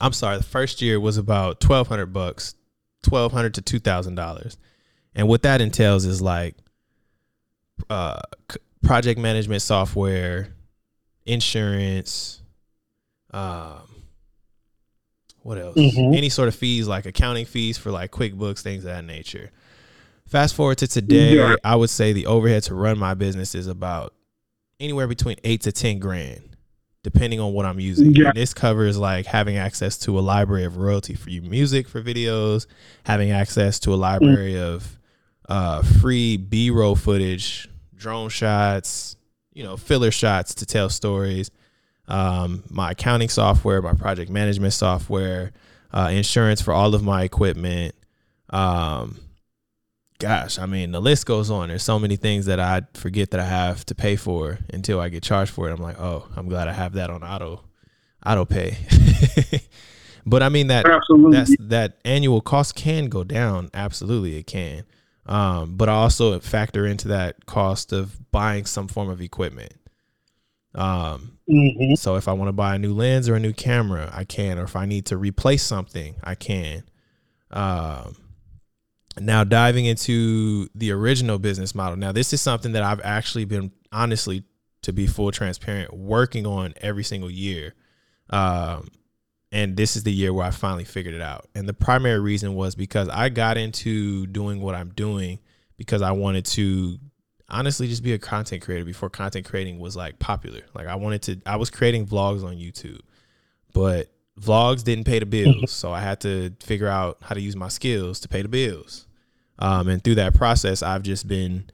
I'm sorry, the first year was about twelve hundred bucks, twelve hundred to two thousand dollars, and what that entails is like uh, project management software, insurance, um, what else? Mm-hmm. Any sort of fees like accounting fees for like QuickBooks, things of that nature. Fast forward to today, yeah. I would say the overhead to run my business is about anywhere between eight to ten grand, depending on what I'm using. Yeah. And this covers like having access to a library of royalty free music for videos, having access to a library mm. of uh, free B roll footage drone shots, you know, filler shots to tell stories. Um, my accounting software, my project management software, uh, insurance for all of my equipment. Um, gosh, I mean, the list goes on. There's so many things that I forget that I have to pay for until I get charged for it. I'm like, oh, I'm glad I have that on auto auto pay. but I mean that that's that annual cost can go down. Absolutely, it can. Um, but I also factor into that cost of buying some form of equipment. Um, mm-hmm. So if I want to buy a new lens or a new camera, I can. Or if I need to replace something, I can. Um, now diving into the original business model. Now this is something that I've actually been honestly, to be full transparent, working on every single year. Um, and this is the year where I finally figured it out. And the primary reason was because I got into doing what I'm doing because I wanted to honestly just be a content creator before content creating was like popular. Like I wanted to I was creating vlogs on YouTube, but vlogs didn't pay the bills, so I had to figure out how to use my skills to pay the bills. Um, and through that process, I've just been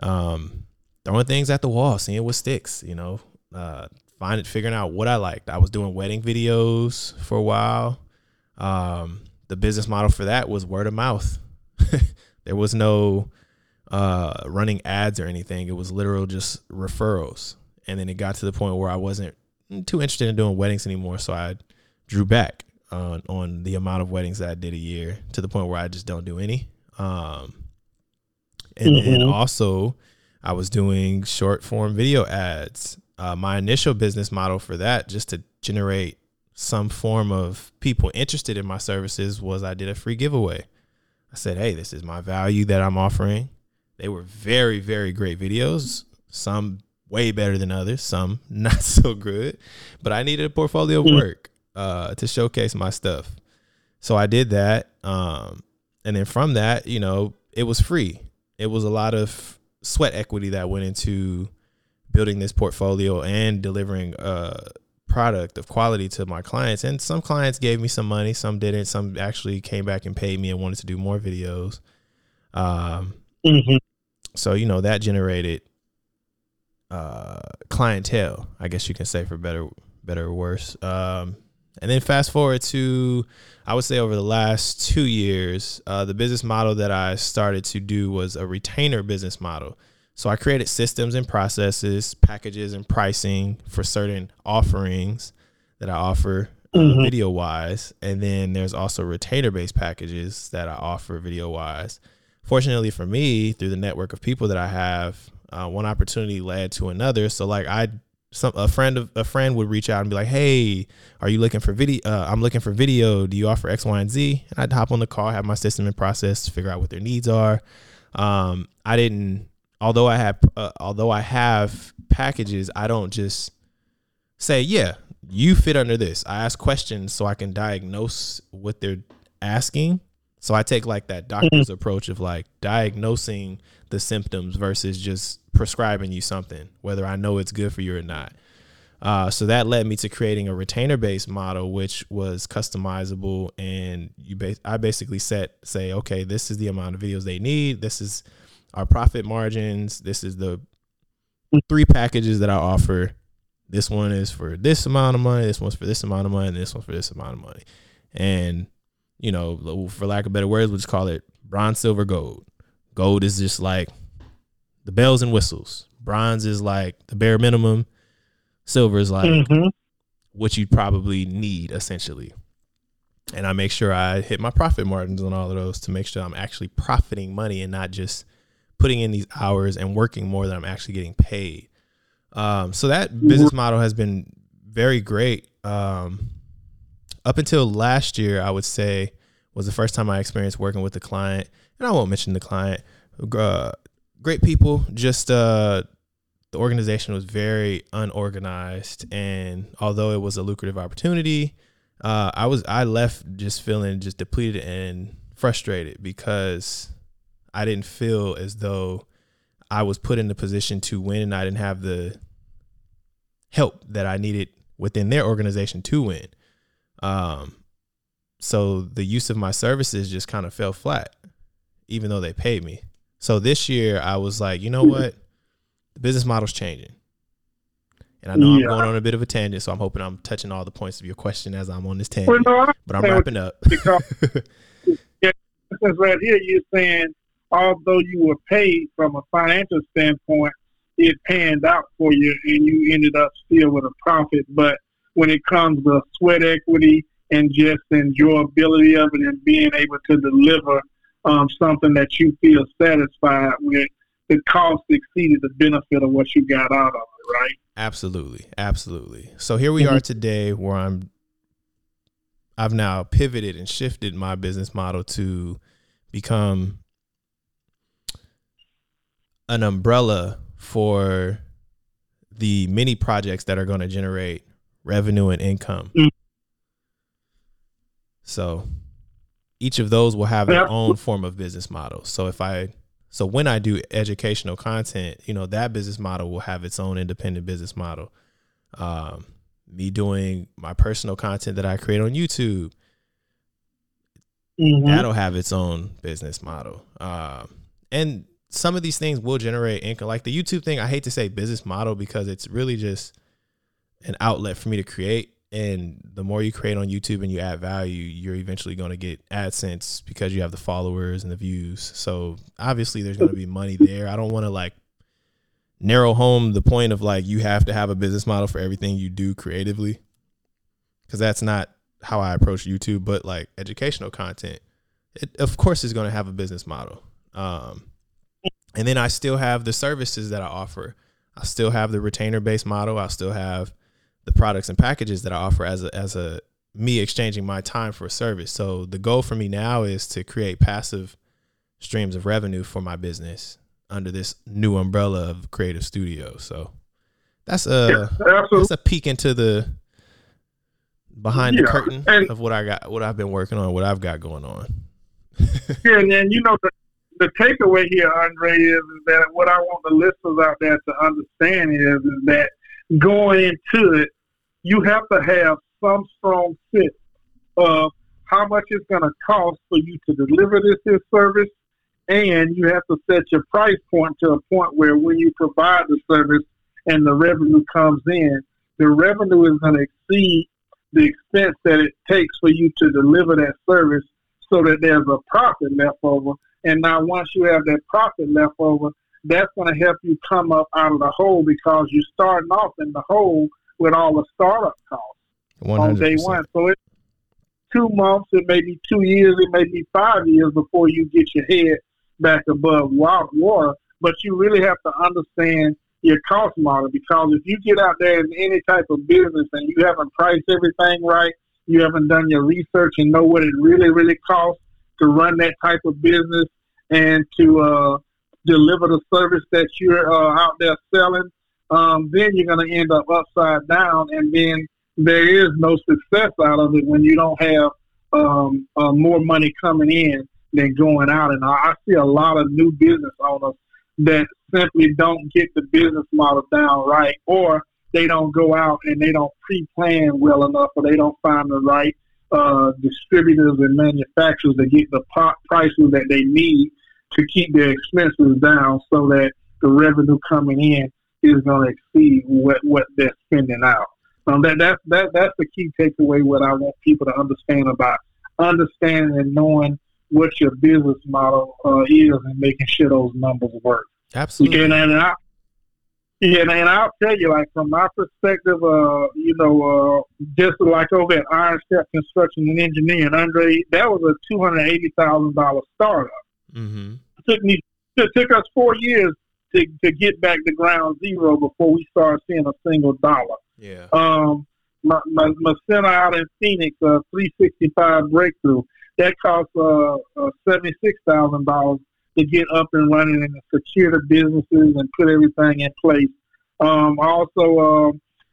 um, throwing things at the wall, seeing what sticks. You know, uh, finding figuring out what I liked. I was doing wedding videos for a while. Um, the business model for that was word of mouth. there was no uh, running ads or anything. It was literal just referrals. And then it got to the point where I wasn't too interested in doing weddings anymore, so I drew back on on the amount of weddings that I did a year to the point where I just don't do any. Um, and mm-hmm. then also I was doing short form video ads uh, my initial business model for that, just to generate some form of people interested in my services, was I did a free giveaway. I said, hey, this is my value that I'm offering. They were very, very great videos. Some way better than others, some not so good. But I needed a portfolio of mm. work uh, to showcase my stuff. So I did that. Um, and then from that, you know, it was free. It was a lot of sweat equity that went into building this portfolio and delivering a product of quality to my clients. And some clients gave me some money, some didn't. Some actually came back and paid me and wanted to do more videos. Um, mm-hmm. So you know that generated uh, clientele, I guess you can say for better, better or worse. Um, and then fast forward to, I would say over the last two years, uh, the business model that I started to do was a retainer business model. So I created systems and processes, packages and pricing for certain offerings that I offer uh, mm-hmm. video wise. And then there's also retainer based packages that I offer video wise. Fortunately for me, through the network of people that I have, uh, one opportunity led to another. So like I some a friend of a friend would reach out and be like, "Hey, are you looking for video? Uh, I'm looking for video. Do you offer X, Y, and Z?" And I'd hop on the call, have my system in process, figure out what their needs are. Um, I didn't, although I have, uh, although I have packages, I don't just say, "Yeah, you fit under this." I ask questions so I can diagnose what they're asking. So I take like that doctor's mm-hmm. approach of like diagnosing the symptoms versus just prescribing you something, whether I know it's good for you or not. Uh, so that led me to creating a retainer based model, which was customizable. And you, ba- I basically set, say, okay, this is the amount of videos they need. This is our profit margins. This is the three packages that I offer. This one is for this amount of money. This one's for this amount of money. And this one's for this amount of money. And you know, for lack of better words, we'll just call it bronze, silver, gold. Gold is just like the bells and whistles. Bronze is like the bare minimum. Silver is like mm-hmm. what you'd probably need essentially. And I make sure I hit my profit margins on all of those to make sure I'm actually profiting money and not just putting in these hours and working more than I'm actually getting paid. Um, so that business model has been very great. Um, up until last year, I would say was the first time I experienced working with the client, and I won't mention the client. Uh, great people. Just uh, the organization was very unorganized, and although it was a lucrative opportunity, uh, I was I left just feeling just depleted and frustrated because I didn't feel as though I was put in the position to win, and I didn't have the help that I needed within their organization to win. Um, so the use of my services just kind of fell flat, even though they paid me. So this year I was like, you know what? The business model's changing. And I know yeah. I'm going on a bit of a tangent, so I'm hoping I'm touching all the points of your question as I'm on this tangent. Well, no, but I'm wrapping up. because, yeah, right here, you're saying although you were paid from a financial standpoint, it panned out for you and you ended up still with a profit. But when it comes to sweat equity and just enjoyability of it and being able to deliver um, something that you feel satisfied with, the cost exceeded the benefit of what you got out of it, right? Absolutely, absolutely. So here we mm-hmm. are today, where I'm. I've now pivoted and shifted my business model to become an umbrella for the many projects that are going to generate revenue and income. Mm-hmm. So each of those will have their own form of business model. So if I so when I do educational content, you know, that business model will have its own independent business model. Um, me doing my personal content that I create on YouTube, mm-hmm. that'll have its own business model. Um, and some of these things will generate income. Like the YouTube thing, I hate to say business model because it's really just an outlet for me to create and the more you create on YouTube and you add value, you're eventually going to get AdSense because you have the followers and the views. So obviously, there's going to be money there. I don't want to like narrow home the point of like you have to have a business model for everything you do creatively because that's not how I approach YouTube. But like educational content, it of course is going to have a business model. Um, and then I still have the services that I offer. I still have the retainer based model. I still have the products and packages that I offer as a as a me exchanging my time for a service. So the goal for me now is to create passive streams of revenue for my business under this new umbrella of creative studio. So that's a yeah, that's a peek into the behind yeah. the curtain and, of what I got, what I've been working on, what I've got going on. yeah, and then you know the, the takeaway here, Andre, is, that what I want the listeners out there to understand is, is that going into it, you have to have some strong fit of how much it's going to cost for you to deliver this, this service, and you have to set your price point to a point where when you provide the service and the revenue comes in, the revenue is going to exceed the expense that it takes for you to deliver that service so that there's a profit left over. And now once you have that profit left over, that's going to help you come up out of the hole because you're starting off in the hole with all the startup costs 100%. on day one. So it's two months, it may be two years, it may be five years before you get your head back above water. But you really have to understand your cost model because if you get out there in any type of business and you haven't priced everything right, you haven't done your research and know what it really, really costs to run that type of business and to uh, deliver the service that you're uh, out there selling, um, then you're going to end up upside down, and then there is no success out of it when you don't have um, uh, more money coming in than going out. And I, I see a lot of new business owners that simply don't get the business model down right, or they don't go out and they don't pre-plan well enough, or they don't find the right uh, distributors and manufacturers to get the prices that they need to keep their expenses down, so that the revenue coming in is going to exceed what what they're spending out. Um, that that's that that's the key takeaway. What I want people to understand about understanding and knowing what your business model uh, is and making sure those numbers work. Absolutely. And, and I, yeah, and, and I'll tell you, like from my perspective, uh, you know, uh, just like over at Iron Step Construction and Engineering, Andre, that was a two hundred eighty thousand dollar startup. Mm-hmm. It took me, it took us four years to to get back to ground zero before we started seeing a single dollar. Yeah. Um, my, my, my center out in Phoenix, uh, 365 breakthrough, that cost uh, uh, $76,000 to get up and running and secure the businesses and put everything in place. Um, also, uh,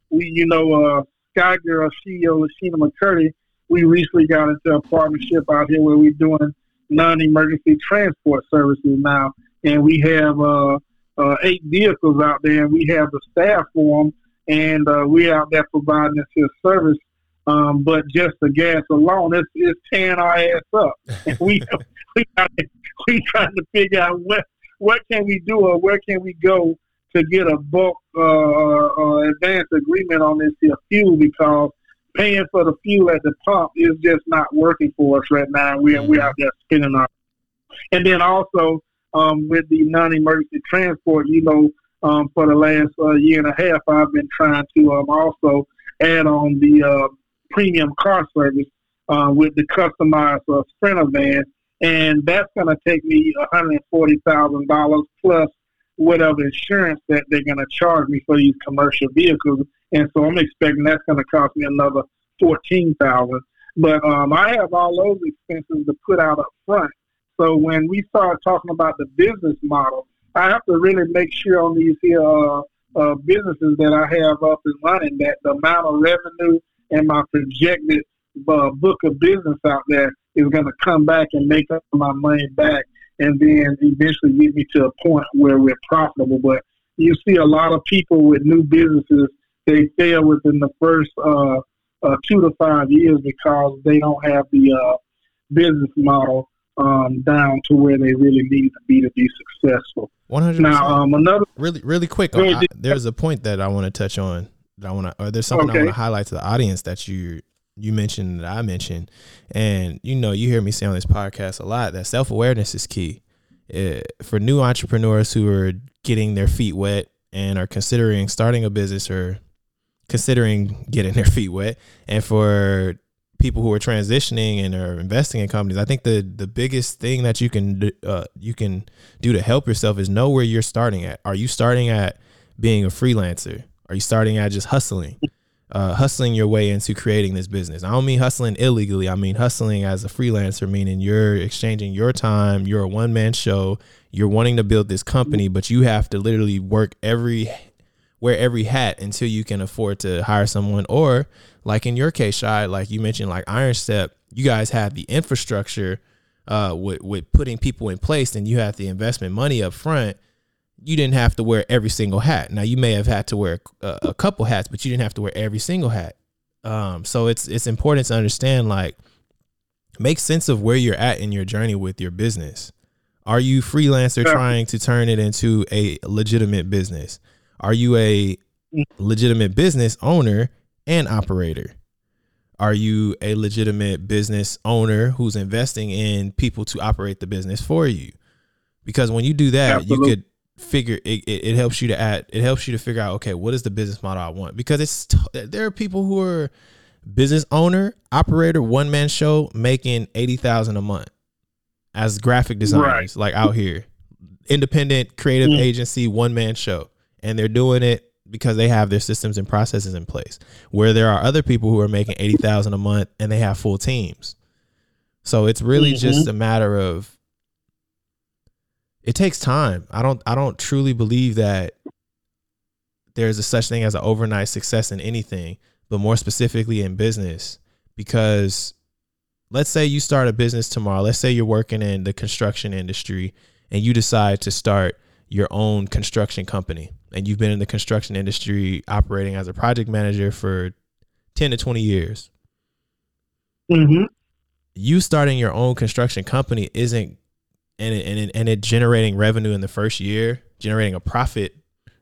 we, you know, uh, Sky Girl CEO Sheena McCurdy, we recently got into a partnership out here where we're doing non-emergency transport services now, and we have uh, uh, eight vehicles out there, and we have the staff for them, and uh, we're out there providing this service um, but just the gas alone, it's, it's tearing our ass up. We we we trying to figure out what what can we do or where can we go to get a bulk uh, uh, advance agreement on this here fuel because paying for the fuel at the pump is just not working for us right now. We're we're out there spending our and then also um, with the non-emergency transport, you know, um, for the last uh, year and a half, I've been trying to um, also add on the uh, premium car service uh, with the customized uh, Sprinter van, and that's going to take me $140,000 plus whatever insurance that they're going to charge me for these commercial vehicles. And so I'm expecting that's going to cost me another 14000 But um, I have all those expenses to put out up front. So when we start talking about the business model, I have to really make sure on these here uh, uh, businesses that I have up and running that the amount of revenue and my projected uh, book of business out there is going to come back and make up my money back and then eventually get me to a point where we're profitable. But you see a lot of people with new businesses, they fail within the first uh, uh, two to five years because they don't have the uh, business model um, down to where they really need to be to be successful. One hundred. Now, um, another really, really quick. I, there's a point that I want to touch on that I want to, or there's something okay. I want to highlight to the audience that you you mentioned that I mentioned, and you know you hear me say on this podcast a lot that self awareness is key it, eh, for new entrepreneurs who are getting their feet wet and are considering starting a business or considering getting their feet wet, and for people who are transitioning and are investing in companies, I think the the biggest thing that you can uh, you can do to help yourself is know where you're starting at. Are you starting at being a freelancer? Are you starting at just hustling? Uh, hustling your way into creating this business. I don't mean hustling illegally. I mean hustling as a freelancer, meaning you're exchanging your time. You're a one man show. You're wanting to build this company, but you have to literally work every wear every hat until you can afford to hire someone. Or like in your case, Shy, like you mentioned, like Iron Step, you guys have the infrastructure uh, with with putting people in place, and you have the investment money up front you didn't have to wear every single hat. Now you may have had to wear a, a couple hats, but you didn't have to wear every single hat. Um, so it's it's important to understand like make sense of where you're at in your journey with your business. Are you freelancer trying to turn it into a legitimate business? Are you a legitimate business owner and operator? are you a legitimate business owner who's investing in people to operate the business for you? Because when you do that, Absolutely. you could figure it, it, it, helps you to add it helps you to figure out okay what is the business model i want because it's there are people who are business owner operator one man show making 80000 a month as graphic designers right. like out here independent creative mm-hmm. agency one man show and they're doing it because they have their systems and processes in place. Where there are other people who are making 80,000 a month and they have full teams. So it's really mm-hmm. just a matter of it takes time. I don't I don't truly believe that there's a such thing as an overnight success in anything, but more specifically in business because let's say you start a business tomorrow. Let's say you're working in the construction industry and you decide to start your own construction company and you've been in the construction industry operating as a project manager for 10 to 20 years. Mm-hmm. You starting your own construction company isn't and it, and it, and it generating revenue in the first year, generating a profit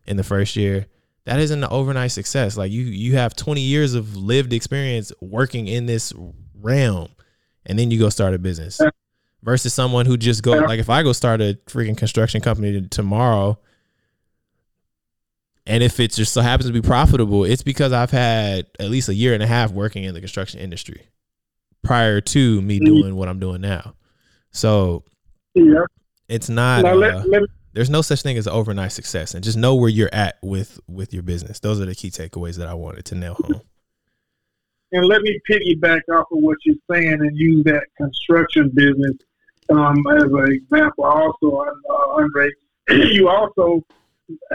in the first year. That isn't an overnight success. Like you you have 20 years of lived experience working in this realm and then you go start a business. Versus someone who just go like if I go start a freaking construction company tomorrow, and if it just so happens to be profitable, it's because I've had at least a year and a half working in the construction industry prior to me mm-hmm. doing what I'm doing now. So yeah. it's not now, let, uh, let, there's no such thing as overnight success and just know where you're at with with your business. Those are the key takeaways that I wanted to nail home. And let me piggyback off of what you're saying and use that construction business um, as an example. Also, uh, Andre, you also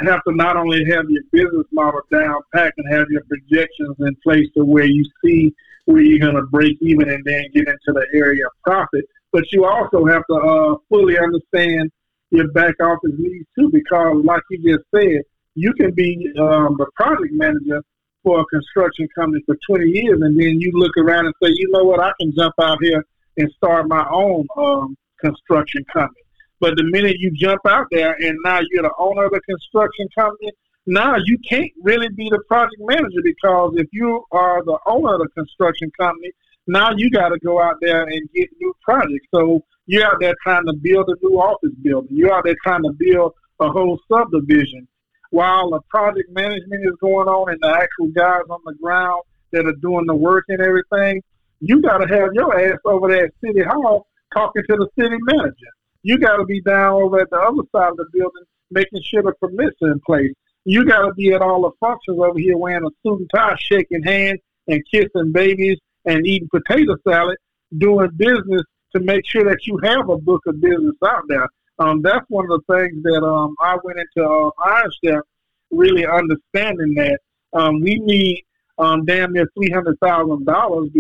have to not only have your business model down packed and have your projections in place to where you see where you're going to break even and then get into the area of profit, but you also have to uh, fully understand your back office needs too, because like you just said, you can be um, a project manager for a construction company for 20 years, and then you look around and say, you know what, I can jump out here and start my own um, construction company. But the minute you jump out there and now you're the owner of the construction company, now you can't really be the project manager because if you are the owner of the construction company, now you got to go out there and get new projects. So you're out there trying to build a new office building. You're out there trying to build a whole subdivision. While the project management is going on and the actual guys on the ground that are doing the work and everything, you got to have your ass over there at City Hall talking to the city manager. You got to be down over at the other side of the building, making sure the permits are in place. You got to be at all the functions over here wearing a suit and tie, shaking hands and kissing babies and eating potato salad, doing business to make sure that you have a book of business out there. Um, that's one of the things that um, I went into uh, Iron really understanding that um, we need um, damn near three hundred thousand dollars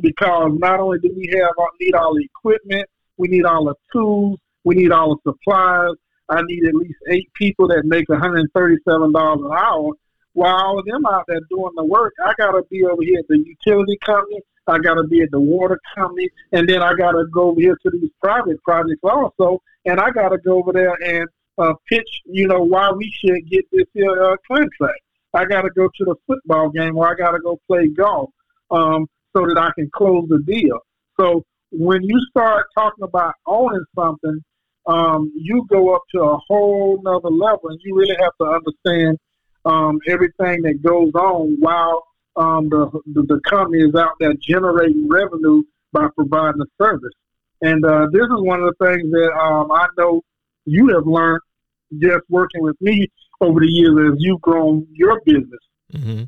because not only do we have uh, need all the equipment, we need all the tools. We need all the supplies. I need at least eight people that make $137 an hour. While all of them out there doing the work, I got to be over here at the utility company. I got to be at the water company. And then I got to go over here to these private projects also. And I got to go over there and uh, pitch, you know, why we should get this uh, contract. I got to go to the football game or I got to go play golf um, so that I can close the deal. So when you start talking about owning something, um, you go up to a whole nother level, and you really have to understand um, everything that goes on while um, the, the, the company is out there generating revenue by providing a service. And uh, this is one of the things that um, I know you have learned just working with me over the years as you've grown your business. Mm-hmm.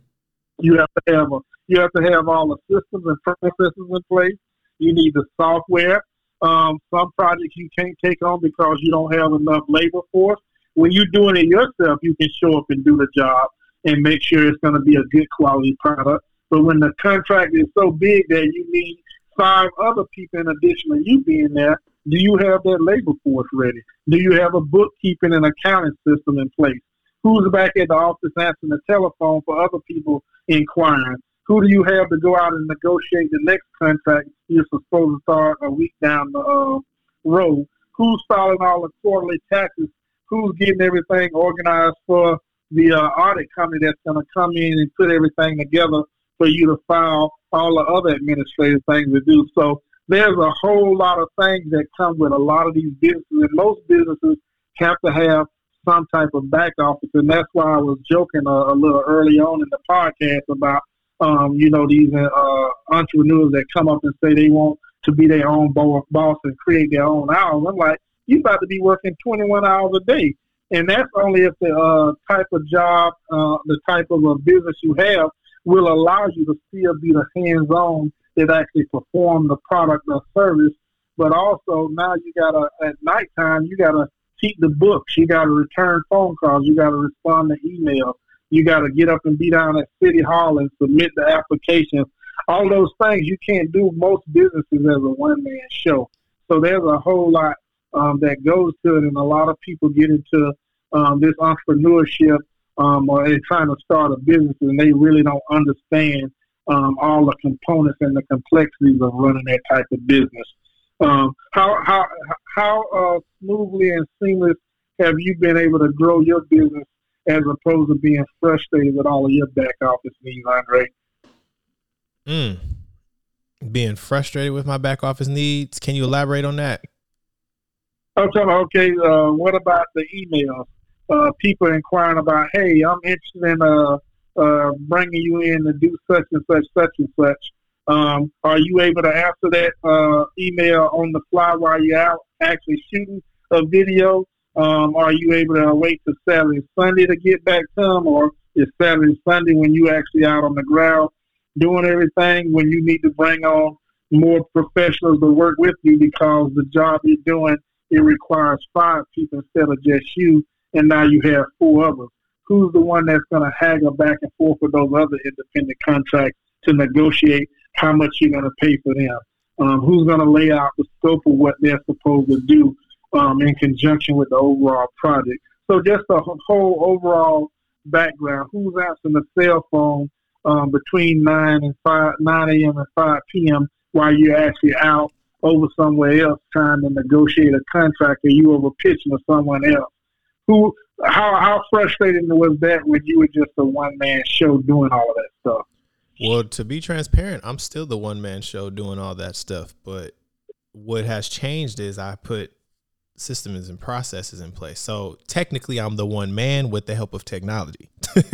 You have to have a you have to have all the systems and processes in place. You need the software. Um, some projects you can't take on because you don't have enough labor force. When you're doing it yourself, you can show up and do the job and make sure it's going to be a good quality product. But when the contract is so big that you need five other people in addition to you being there, do you have that labor force ready? Do you have a bookkeeping and accounting system in place? Who's back at the office answering the telephone for other people inquiring? who do you have to go out and negotiate the next contract you're supposed to start a week down the uh, road? Who's filing all the quarterly taxes? Who's getting everything organized for the uh, audit company that's going to come in and put everything together for you to file all the other administrative things to do. So there's a whole lot of things that come with a lot of these businesses, and most businesses have to have some type of back office, and that's why I was joking a, a little early on in the podcast about, um, you know, these uh, entrepreneurs that come up and say they want to be their own boss and create their own hours. I'm like, you about to be working 21 hours a day, and that's only if the uh, type of job, uh, the type of a business you have will allow you to still be the hands-on that actually perform the product or service. But also now you gotta at nighttime you gotta keep the books. You gotta return phone calls. You gotta respond to emails. You gotta get up and be down at City Hall and submit the application. All those things you can't do most businesses as a one man show. So there's a whole lot um, that goes to it, and a lot of people get into um, this entrepreneurship um, or they're trying to start a business and they really don't understand um, all the components and the complexities of running that type of business. Um, how how how uh, smoothly and seamless have you been able to grow your business as opposed to being frustrated with all of your back office needs, Andre? Mm. Being frustrated with my back office needs. Can you elaborate on that? Okay, okay. Uh, what about the emails? Uh, people inquiring about, hey, I'm interested in uh, uh, bringing you in to do such and such, such and such. Um, are you able to answer that uh, email on the fly while you're out actually shooting a video? Um, are you able to wait to Saturday Sunday to get back to them, or is Saturday Sunday when you actually out on the ground doing everything? When you need to bring on more professionals to work with you because the job you're doing it requires five people instead of just you, and now you have four others who's the one that's going to haggle back and forth with those other independent contracts to negotiate how much you're going to pay for them? Um, who's going to lay out the scope of what they're supposed to do um, in conjunction with the overall project? So just a whole overall background. Who's answering the cell phone um, between nine and five, nine a.m. and five p.m. while you're actually out over somewhere else trying to negotiate a contract, or you over pitching to someone else? Who how how frustrating was that when you were just a one man show doing all of that stuff? Well, to be transparent, I'm still the one man show doing all that stuff. But what has changed is I put systems and processes in place. So technically, I'm the one man with the help of technology.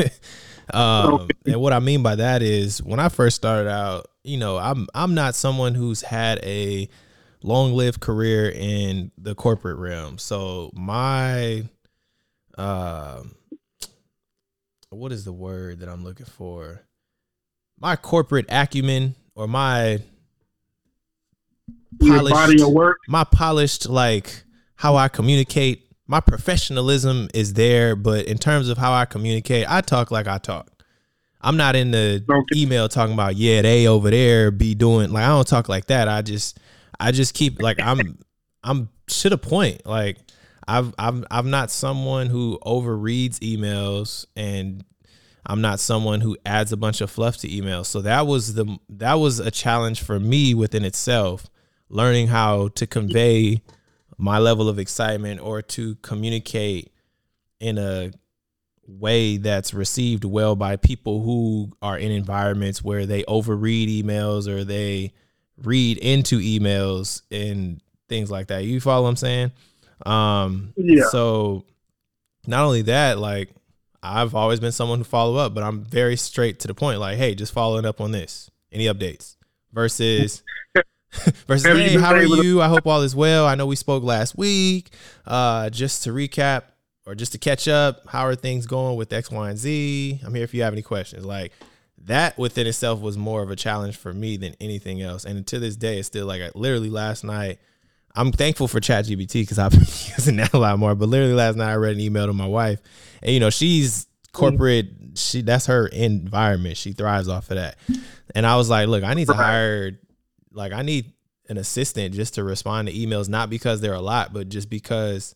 um, okay. And what I mean by that is, when I first started out, you know, I'm I'm not someone who's had a long lived career in the corporate realm. So my uh, what is the word that I'm looking for? My corporate acumen or my polished body of work. My polished like how I communicate. My professionalism is there, but in terms of how I communicate, I talk like I talk. I'm not in the okay. email talking about yeah they over there be doing like I don't talk like that. I just I just keep like I'm I'm to the point. Like I've I'm I'm not someone who overreads emails and I'm not someone who adds a bunch of fluff to emails. So that was the that was a challenge for me within itself, learning how to convey my level of excitement or to communicate in a way that's received well by people who are in environments where they overread emails or they read into emails and things like that. You follow what I'm saying? Um, yeah. So not only that, like I've always been someone who follow up, but I'm very straight to the point. Like, hey, just following up on this. Any updates? Versus versus hey, how are you? I hope all is well. I know we spoke last week. Uh, just to recap or just to catch up, how are things going with X, Y, and Z? I'm here if you have any questions. Like that within itself was more of a challenge for me than anything else. And to this day, it's still like literally last night I'm thankful for ChatGPT because I've been using that a lot more. But literally last night I read an email to my wife, and you know she's corporate. She that's her environment. She thrives off of that. And I was like, look, I need to hire, like, I need an assistant just to respond to emails, not because they're a lot, but just because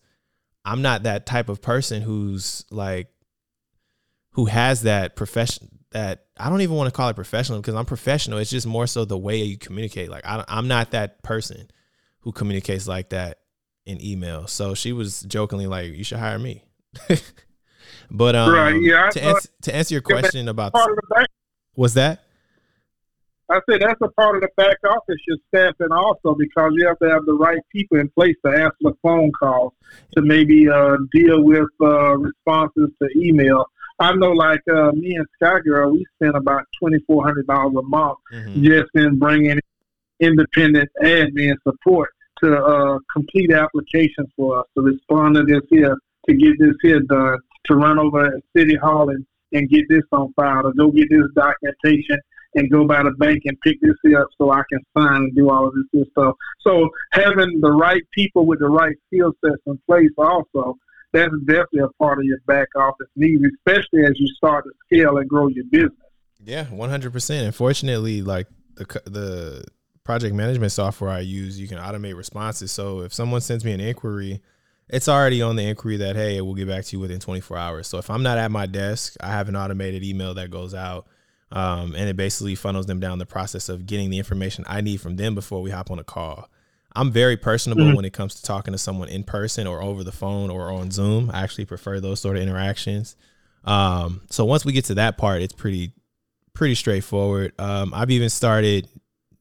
I'm not that type of person who's like, who has that profession. That I don't even want to call it professional because I'm professional. It's just more so the way you communicate. Like I, I'm not that person who communicates like that in email. So she was jokingly like, "You should hire me." but um, right, yeah, to, answer, to answer your question about was that? I said that's a part of the back office, your staffing also, because you have to have the right people in place to answer the phone calls, to maybe uh, deal with uh, responses to email. I know, like uh, me and Sky Girl, we spend about twenty four hundred dollars a month mm-hmm. just in bringing independent admin support to uh, complete applications for us, to respond to this here, to get this here done, to run over at City Hall and, and get this on file, to go get this documentation and go by the bank and pick this up so I can sign and do all of this good stuff. So having the right people with the right skill sets in place also, that's definitely a part of your back office needs, especially as you start to scale and grow your business. Yeah, one hundred percent. Unfortunately, like the the project management software I use, you can automate responses. So if someone sends me an inquiry, it's already on the inquiry that hey, we'll get back to you within 24 hours. So if I'm not at my desk, I have an automated email that goes out um, and it basically funnels them down the process of getting the information I need from them before we hop on a call. I'm very personable mm-hmm. when it comes to talking to someone in person or over the phone or on Zoom. I actually prefer those sort of interactions. Um, so once we get to that part, it's pretty pretty straightforward. Um, I've even started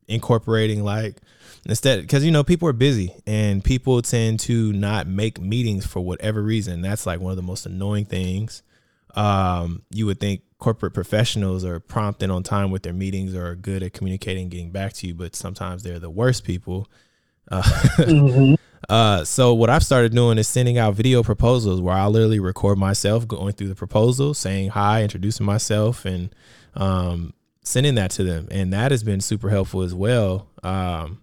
incorporating like instead because you know people are busy and people tend to not make meetings for whatever reason. That's like one of the most annoying things. Um, you would think corporate professionals are prompt and on time with their meetings or are good at communicating, getting back to you, but sometimes they're the worst people. Uh, mm-hmm. uh, so what I've started doing is sending out video proposals where I literally record myself going through the proposal, saying hi, introducing myself, and um, sending that to them, and that has been super helpful as well. Um,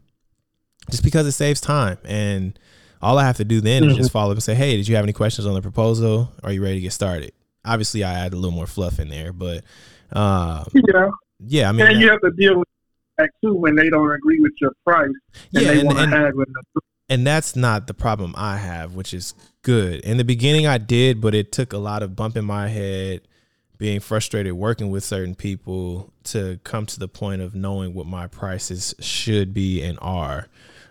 just because it saves time and all I have to do then mm-hmm. is just follow up and say, "Hey, did you have any questions on the proposal? Are you ready to get started?" Obviously I add a little more fluff in there, but um, yeah, yeah. I mean, and you have to deal with that too when they don't agree with your price. And yeah, and, and, and that's not the problem I have, which is good. In the beginning, I did, but it took a lot of bumping my head, being frustrated working with certain people to come to the point of knowing what my prices should be and are.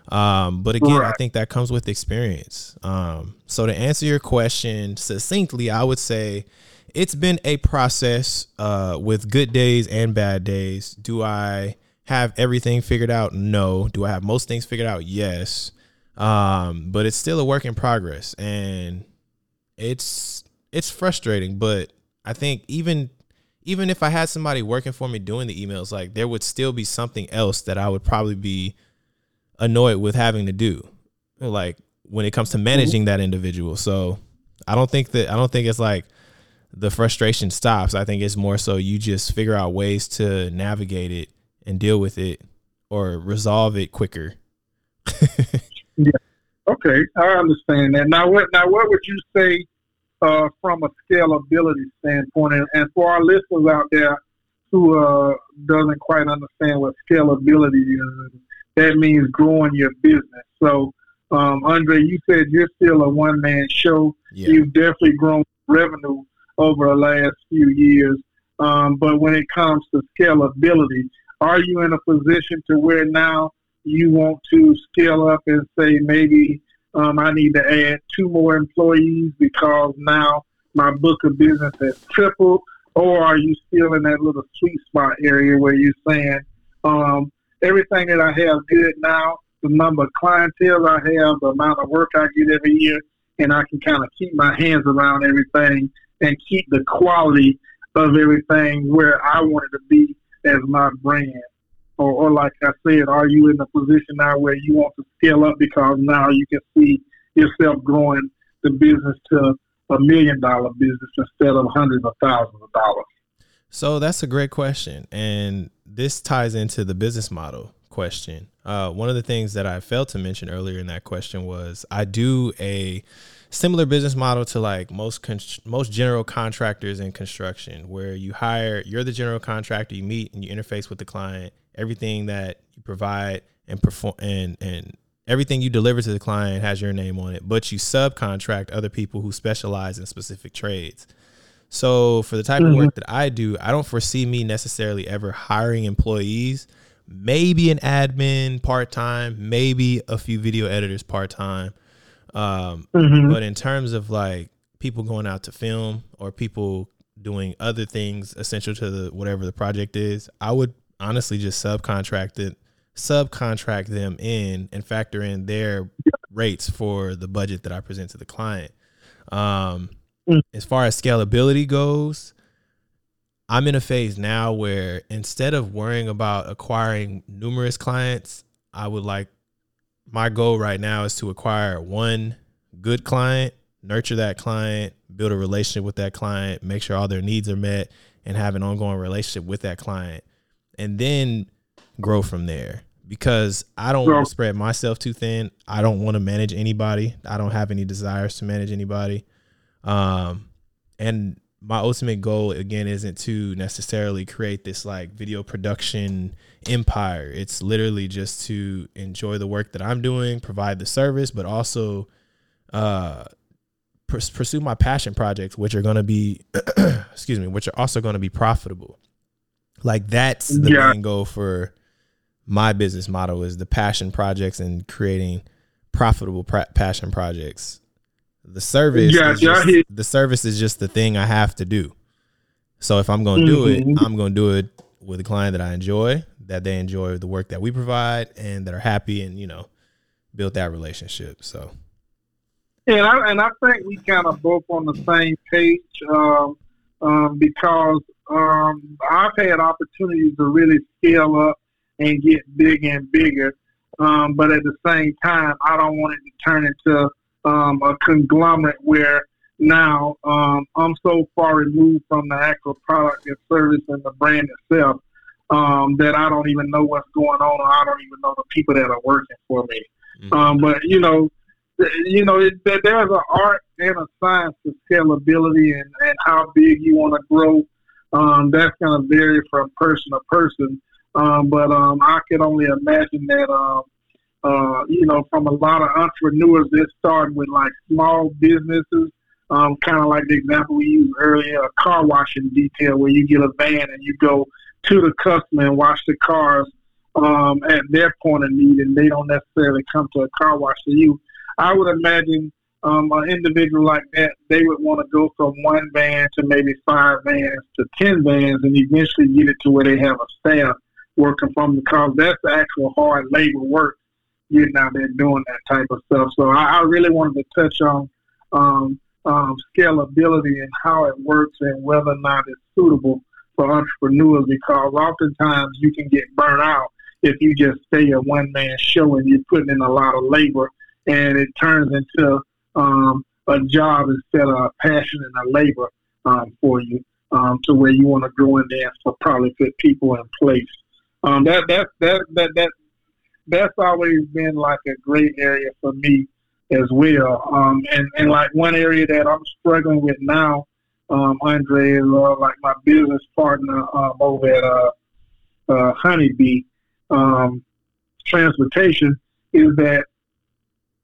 Um, but again, right. I think that comes with experience. Um, so to answer your question succinctly, I would say it's been a process uh, with good days and bad days. Do I have everything figured out? No. Do I have most things figured out? Yes. Um, but it's still a work in progress, and it's it's frustrating. But I think even even if I had somebody working for me doing the emails, like there would still be something else that I would probably be annoyed with having to do like when it comes to managing that individual. So i don't think that i don't think it's like the frustration stops. I think it's more so you just figure out ways to navigate it and deal with it or resolve it quicker. Yeah. Okay i understand that. Now what now what would you say uh, from a scalability standpoint? And, and for our listeners out there who uh, doesn't quite understand what scalability is that means growing your business. So, um, Andre, you said you're still a one man show. Yeah. You've definitely grown revenue over the last few years. Um, but when it comes to scalability, are you in a position to where now you want to scale up and say maybe um, I need to add two more employees because now my book of business has tripled? Or are you still in that little sweet spot area where you're saying, um, everything that I have good now, the number of clientele I have, the amount of work I get every year, and I can kind of keep my hands around everything and keep the quality of everything where I want it to be as my brand. Or, or like I said, are you in a position now where you want to scale up because now you can see yourself growing the business to a million dollar business instead of hundreds of thousands of dollars? So that's a great question. And this ties into the business model question. Uh, one of the things that I failed to mention earlier in that question was I do a similar business model to like most con- most general contractors in construction, where you hire you're the general contractor, you meet and you interface with the client. Everything that you provide and perform and and everything you deliver to the client has your name on it, but you subcontract other people who specialize in specific trades. So for the type mm-hmm. of work that I do, I don't foresee me necessarily ever hiring employees. Maybe an admin part time, maybe a few video editors part time. Um, mm-hmm. But in terms of like people going out to film or people doing other things essential to the whatever the project is, I would honestly just subcontracted subcontract them in and factor in their rates for the budget that I present to the client. Um, mm. As far as scalability goes, I'm in a phase now where instead of worrying about acquiring numerous clients, I would like my goal right now is to acquire one good client, nurture that client, build a relationship with that client, make sure all their needs are met, and have an ongoing relationship with that client, and then grow from there. Because I don't want to spread myself too thin. I don't want to manage anybody. I don't have any desires to manage anybody. Um, and my ultimate goal again isn't to necessarily create this like video production empire. It's literally just to enjoy the work that I'm doing, provide the service, but also uh, pursue my passion projects, which are going to be, excuse me, which are also going to be profitable. Like that's the yeah. main goal for my business model is the passion projects and creating profitable pra- passion projects the service, yeah, just, the service is just the thing I have to do. So if I'm going to mm-hmm. do it, I'm going to do it with a client that I enjoy, that they enjoy the work that we provide, and that are happy, and you know, build that relationship. So. And I, and I think we kind of both on the same page um, um, because um, I've had opportunities to really scale up and get big and bigger, um, but at the same time, I don't want it to turn into um, a conglomerate where now um, I'm so far removed from the actual product and service and the brand itself um, that I don't even know what's going on, or I don't even know the people that are working for me. Mm-hmm. Um, but you know, you know, it, there's an art and a science to scalability and, and how big you want to grow. Um, that's going to vary from person to person. Um, but um, I can only imagine that um, uh, you know, from a lot of entrepreneurs that started with like small businesses, um, kind of like the example we used earlier, a car washing detail where you get a van and you go to the customer and wash the cars um, at their point of need, and they don't necessarily come to a car wash to you. I would imagine um, an individual like that, they would want to go from one van to maybe five vans to ten vans, and eventually get it to where they have a staff working from because that's the actual hard labor work getting out there doing that type of stuff. So I, I really wanted to touch on um, um, scalability and how it works and whether or not it's suitable for entrepreneurs because oftentimes you can get burnt out if you just stay a one man show and you're putting in a lot of labor and it turns into um, a job instead of a passion and a labor um, for you um, to where you want to grow in there for probably put people in place. Um, that that that that that that's always been like a great area for me as well. Um, and, and like one area that I'm struggling with now, um, Andre, is uh, like my business partner um, over at uh, uh, Honeybee um, Transportation is that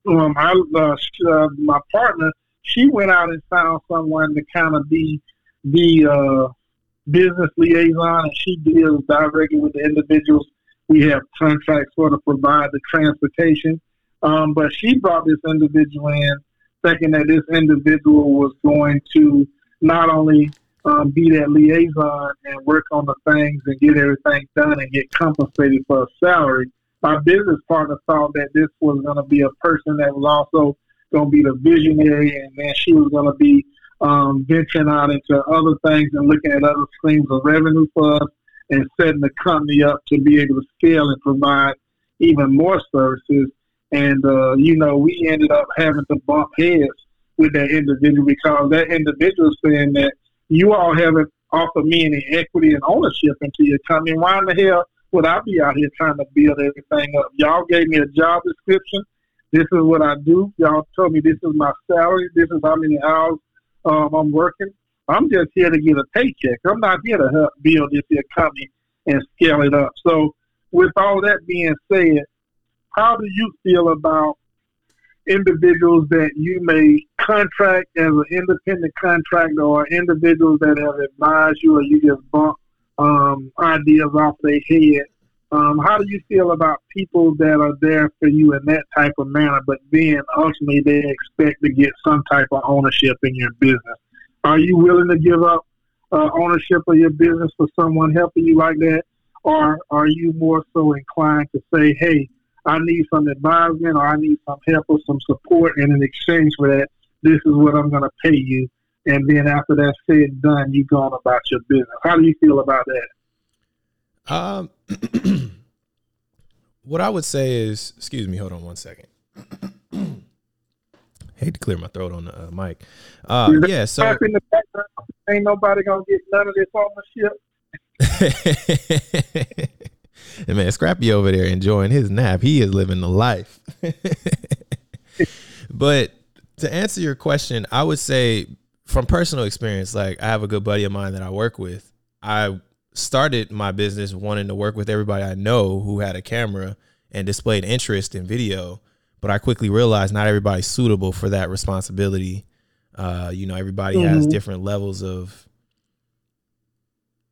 um, I, uh, uh, my partner, she went out and found someone to kind of be the uh, business liaison, and she deals directly with the individuals we have contracts for to provide the transportation. Um, but she brought this individual in, thinking that this individual was going to not only um, be that liaison and work on the things and get everything done and get compensated for a salary. My business partner thought that this was going to be a person that was also going to be the visionary, and then she was going to be um, venturing out into other things and looking at other streams of revenue for us and setting the company up to be able to scale and provide even more services. And, uh, you know, we ended up having to bump heads with that individual because that individual saying that you all haven't offered me any equity and ownership into your company. Why in the hell would I be out here trying to build everything up? Y'all gave me a job description. This is what I do. Y'all told me this is my salary. This is how many hours um, I'm working. I'm just here to get a paycheck. I'm not here to help build this company and scale it up. So, with all that being said, how do you feel about individuals that you may contract as an independent contractor or individuals that have advised you or you just bump um, ideas off their head? Um, how do you feel about people that are there for you in that type of manner, but then ultimately they expect to get some type of ownership in your business? Are you willing to give up uh, ownership of your business for someone helping you like that, or are you more so inclined to say, hey, I need some advisement or I need some help or some support, and in exchange for that, this is what I'm going to pay you. And then after that's said and done, you go on about your business. How do you feel about that? Um, what I would say is, excuse me, hold on one second. Hate to clear my throat on the uh, mic. Uh, yeah, so in the background, ain't nobody gonna get none of this on the ship. and man, Scrappy over there enjoying his nap. He is living the life. but to answer your question, I would say from personal experience, like I have a good buddy of mine that I work with. I started my business wanting to work with everybody I know who had a camera and displayed interest in video but I quickly realized not everybody's suitable for that responsibility. Uh, you know, everybody mm-hmm. has different levels of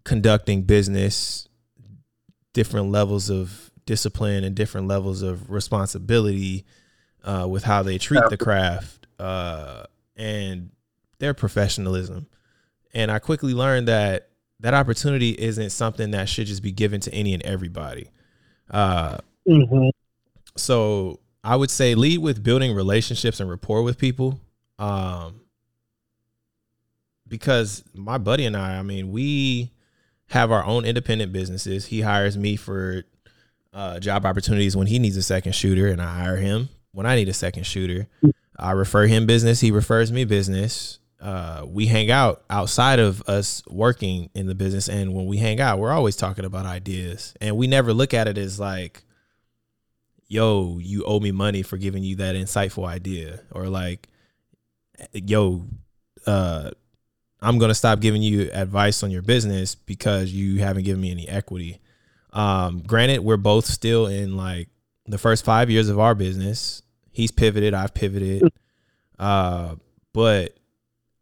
conducting business, different levels of discipline, and different levels of responsibility uh, with how they treat the craft uh, and their professionalism. And I quickly learned that that opportunity isn't something that should just be given to any and everybody. Uh, mm-hmm. So I would say lead with building relationships and rapport with people. Um, because my buddy and I, I mean, we have our own independent businesses. He hires me for uh, job opportunities when he needs a second shooter, and I hire him when I need a second shooter. I refer him business. He refers me business. Uh, we hang out outside of us working in the business, and when we hang out, we're always talking about ideas, and we never look at it as like yo, you owe me money for giving you that insightful idea, or like, yo, uh, I'm gonna stop giving you advice on your business because you haven't given me any equity. Um, granted, we're both still in like the first five years of our business. He's pivoted, I've pivoted, uh, but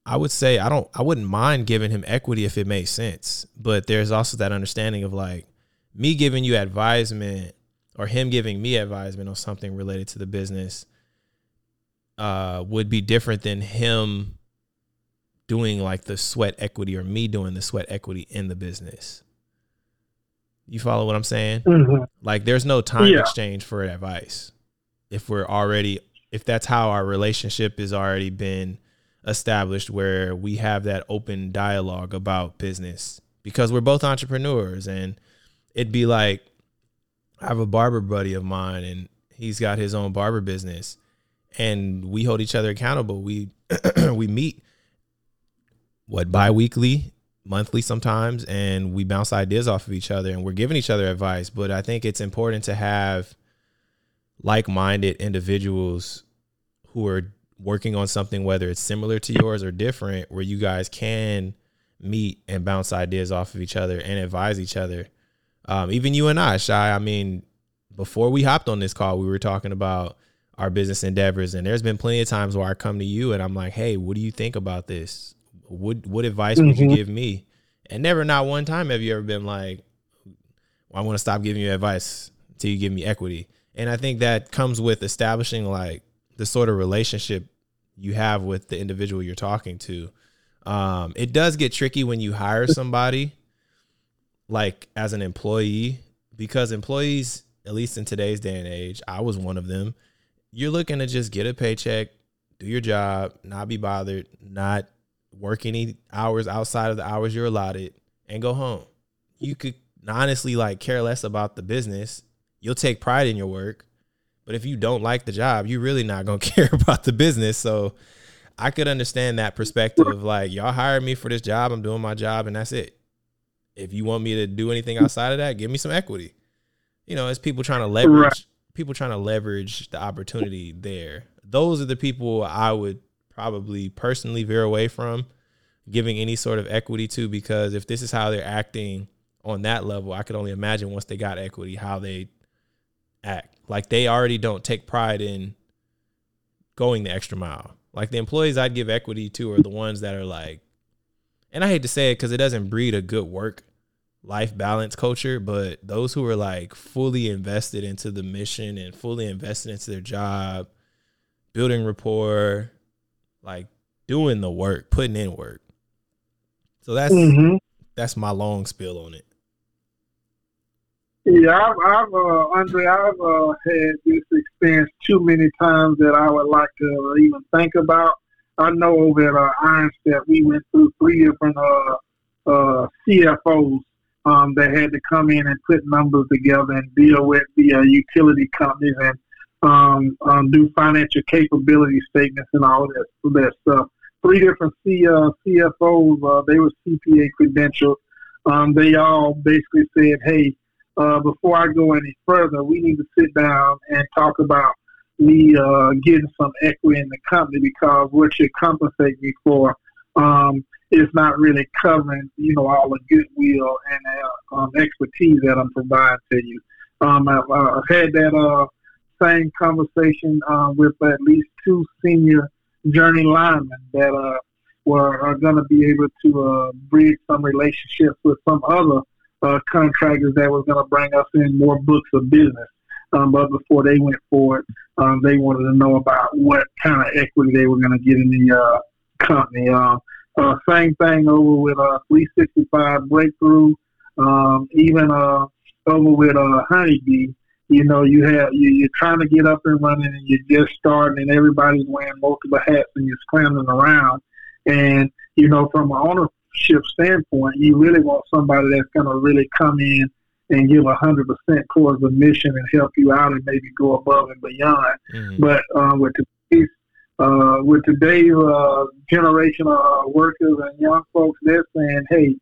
I would say I don't, I wouldn't mind giving him equity if it makes sense. But there's also that understanding of like me giving you advisement or him giving me advisement on something related to the business uh, would be different than him doing like the sweat equity or me doing the sweat equity in the business. You follow what I'm saying? Mm-hmm. Like there's no time yeah. exchange for advice. If we're already if that's how our relationship has already been established where we have that open dialogue about business because we're both entrepreneurs and it'd be like I have a barber buddy of mine, and he's got his own barber business, and we hold each other accountable. We we meet what biweekly, monthly sometimes, and we bounce ideas off of each other, and we're giving each other advice. But I think it's important to have like-minded individuals who are working on something, whether it's similar to yours or different, where you guys can meet and bounce ideas off of each other and advise each other um, even you and I, Shy. I mean, before we hopped on this call, we were talking about our business endeavors, and there's been plenty of times where I come to you and I'm like, "Hey, what do you think about this? What what advice mm-hmm. would you mm-hmm. give me?" And never, not one time, have you ever been like, well, "I want to stop giving you advice until you give me equity." And I think that comes with establishing like the sort of relationship you have with the individual you're talking to. Um, it does get tricky when you hire somebody like as an employee because employees at least in today's day and age i was one of them you're looking to just get a paycheck do your job not be bothered not work any hours outside of the hours you're allotted and go home. You could honestly like care less about the business. You'll take pride in your work but if you don't like the job you're really not going to care about the business. So i could understand that perspective like y'all hired me for this job i'm doing my job and that's it if you want me to do anything outside of that, give me some equity. You know, it's people trying to leverage right. people trying to leverage the opportunity there. Those are the people I would probably personally veer away from giving any sort of equity to because if this is how they're acting on that level, I could only imagine once they got equity how they act. Like they already don't take pride in going the extra mile. Like the employees I'd give equity to are the ones that are like and I hate to say it because it doesn't breed a good work life balance culture, but those who are like fully invested into the mission and fully invested into their job, building rapport, like doing the work, putting in work. So that's mm-hmm. that's my long spill on it. Yeah, I've, I've uh, Andre, I've uh, had this experience too many times that I would like to even think about. I know over at uh, Iron Step, we went through three different uh, uh, CFOs um, that had to come in and put numbers together and deal with the uh, utility companies and um, um, do financial capability statements and all that, that stuff. Three different C, uh, CFOs, uh, they were CPA credentialed. Um, they all basically said, hey, uh, before I go any further, we need to sit down and talk about me uh, getting some equity in the company because what you compensate me for um, is not really covering, you know, all the goodwill and uh, um, expertise that I'm providing to you. Um, I've, uh, I've had that uh, same conversation uh, with at least two senior journey linemen that uh, were are going to be able to uh, bridge some relationships with some other uh, contractors that was going to bring us in more books of business. Um, but before they went forward, um, they wanted to know about what kind of equity they were going to get in the uh, company. Uh, uh, same thing over with uh, 365 Breakthrough, um, even uh, over with uh, Honeybee. You know, you have you, you're trying to get up and running, and you're just starting, and everybody's wearing multiple hats, and you're scrambling around. And you know, from an ownership standpoint, you really want somebody that's going to really come in and give a hundred percent towards the mission and help you out, and maybe go above and beyond. Mm-hmm. But um, with today's uh, with today's uh, generation of workers and young folks, they're saying, "Hey,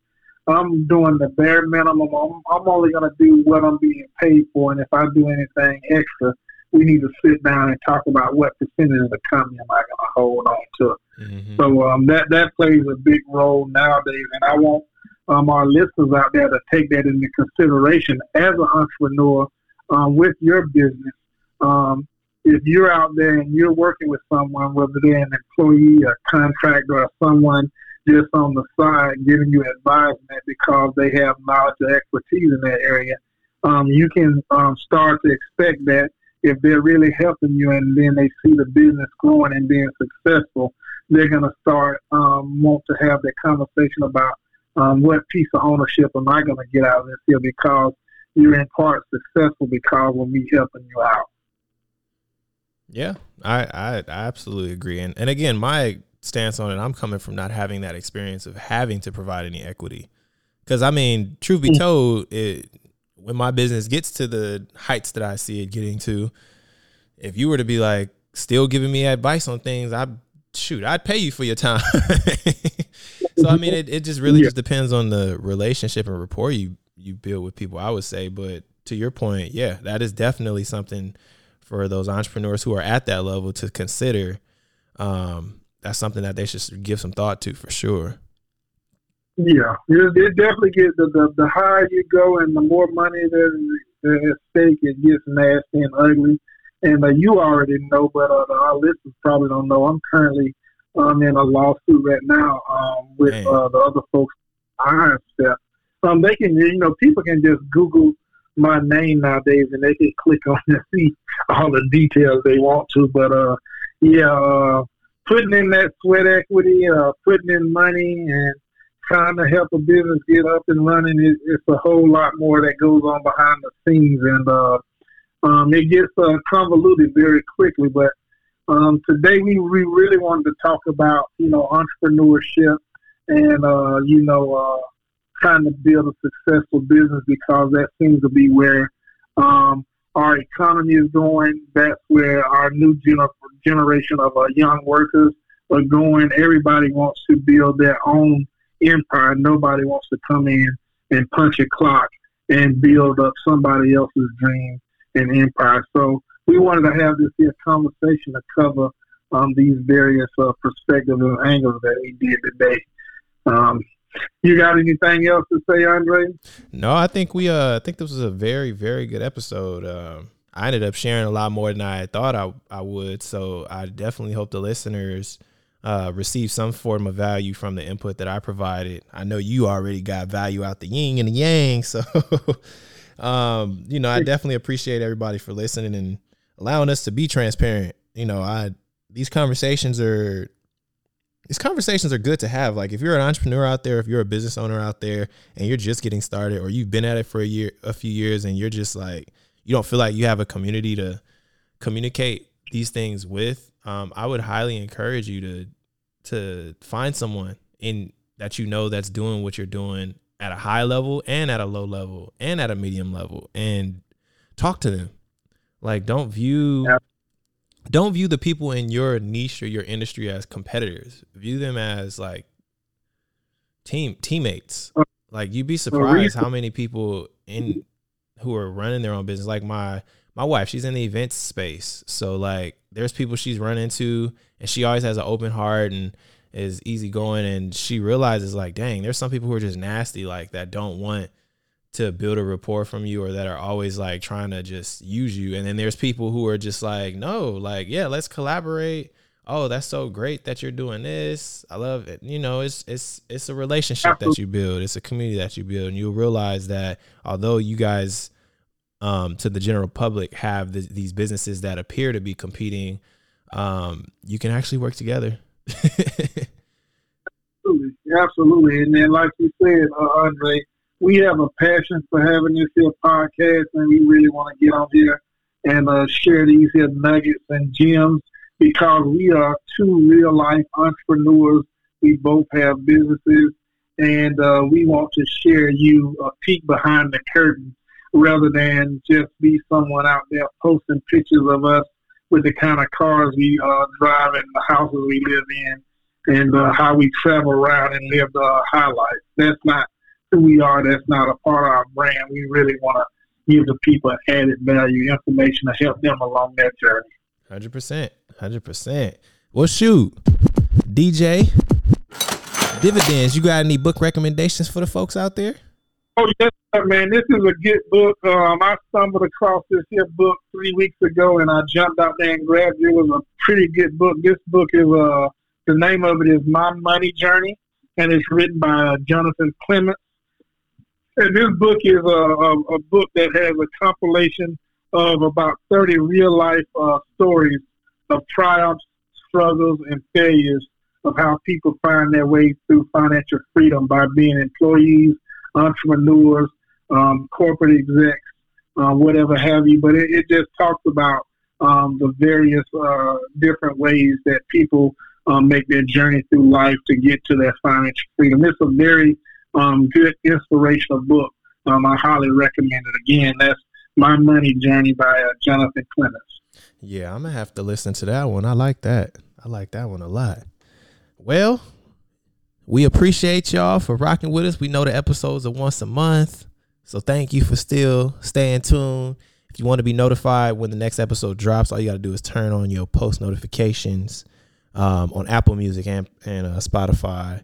I'm doing the bare minimum. I'm, I'm only going to do what I'm being paid for, and if I do anything extra, we need to sit down and talk about what percentage of the company am I going to hold on to. Mm-hmm. So um, that that plays a big role nowadays, and I want um, our listeners out there to take that into consideration as an entrepreneur um, with your business. Um, if you're out there and you're working with someone, whether they're an employee, a contractor, or someone just on the side giving you advisement because they have knowledge or expertise in that area, um, you can um, start to expect that if they're really helping you and then they see the business growing and being successful, they're going to start um, want to have that conversation about um, what piece of ownership am I going to get out of this here because you're in part successful because of me helping you out. Yeah, I, I, I absolutely agree. And and again, my stance on it, I'm coming from not having that experience of having to provide any equity. Because I mean, truth be mm. told, it when my business gets to the heights that I see it getting to, if you were to be like still giving me advice on things, I shoot, I'd pay you for your time. so I mean, it, it just really yeah. just depends on the relationship and rapport you you build with people. I would say, but to your point, yeah, that is definitely something for those entrepreneurs who are at that level to consider. Um, that's something that they should give some thought to for sure. Yeah, it, it definitely gets the, the, the higher you go and the more money there's at stake, it gets nasty and ugly. And uh, you already know, but uh, our listeners probably don't know. I'm currently um, in a lawsuit right now um, with uh, the other folks, Iron Step. Um, they can, you know, people can just Google my name nowadays and they can click on and see all the details they want to. But uh, yeah, uh, putting in that sweat equity, uh, putting in money, and trying to help a business get up and running, it, it's a whole lot more that goes on behind the scenes, and uh, um, it gets uh, convoluted very quickly. But um, today we, we really wanted to talk about you know entrepreneurship and uh, you know uh, trying to build a successful business because that seems to be where um, our economy is going. That's where our new gener- generation of uh, young workers are going. Everybody wants to build their own empire. Nobody wants to come in and punch a clock and build up somebody else's dream and empire. So we wanted to have this here conversation to cover um, these various uh, perspectives and angles that we did today. Um, you got anything else to say, Andre? No, I think we uh I think this was a very very good episode. Uh, I ended up sharing a lot more than I thought I I would, so I definitely hope the listeners uh, receive some form of value from the input that I provided. I know you already got value out the yin and the yang, so um, you know I definitely appreciate everybody for listening and allowing us to be transparent. You know, I these conversations are these conversations are good to have. Like if you're an entrepreneur out there, if you're a business owner out there and you're just getting started or you've been at it for a year, a few years and you're just like you don't feel like you have a community to communicate these things with, um, I would highly encourage you to to find someone in that you know that's doing what you're doing at a high level and at a low level and at a medium level and talk to them. Like don't view. Don't view the people in your niche or your industry as competitors. View them as like team teammates. Like you'd be surprised how many people in who are running their own business. Like my my wife, she's in the events space. So like there's people she's run into and she always has an open heart and is easygoing and she realizes like, dang, there's some people who are just nasty like that don't want to build a rapport from you or that are always like trying to just use you. And then there's people who are just like, no, like, yeah, let's collaborate. Oh, that's so great that you're doing this. I love it. You know, it's it's it's a relationship that you build. It's a community that you build, and you'll realize that although you guys, um, to the general public, have th- these businesses that appear to be competing, um, you can actually work together. absolutely, absolutely. And then, like you said, uh, Andre, we have a passion for having this here podcast, and we really want to get on here and uh, share these here nuggets and gems because we are two real life entrepreneurs. We both have businesses, and uh, we want to share you a peek behind the curtain rather than just be someone out there posting pictures of us with the kind of cars we uh, drive and the houses we live in and uh, how we travel around and live the highlights. That's not who we are. That's not a part of our brand. We really want to give the people added value, information to help them along that journey. Hundred percent, hundred percent. Well, shoot, DJ dividends. You got any book recommendations for the folks out there? Oh yes, man. This is a good book. Um, I stumbled across this here book three weeks ago, and I jumped out there and grabbed it. It was a pretty good book. This book is uh, the name of it is My Money Journey, and it's written by uh, Jonathan Clements. And this book is a, a, a, book that has a compilation of about 30 real life uh, stories of triumphs, struggles, and failures of how people find their way through financial freedom by being employees, entrepreneurs, um, corporate execs, uh, whatever have you. But it, it just talks about um, the various uh, different ways that people um, make their journey through life to get to their financial freedom. It's a very um, good inspirational book. Um, I highly recommend it. Again, that's My Money Journey by uh, Jonathan Clements. Yeah, I'm gonna have to listen to that one. I like that. I like that one a lot. Well, we appreciate y'all for rocking with us. We know the episodes are once a month. So thank you for still staying tuned. If you want to be notified when the next episode drops, all you got to do is turn on your post notifications um, on Apple Music and, and uh, Spotify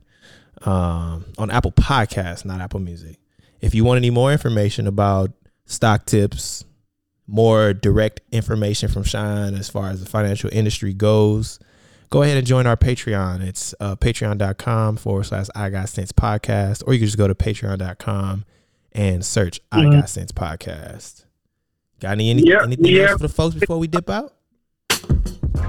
um, on Apple Podcasts, not Apple Music. If you want any more information about stock tips, more direct information from Chyon as far as the financial industry goes, go ahead and join our Patreon. It's uh, patreon.com forward slash I Got Cents podcast, or you can just go to patreon.com and search mm-hmm. I Got Cents podcast. Got any, any yep, anything else for the folks before we dip out?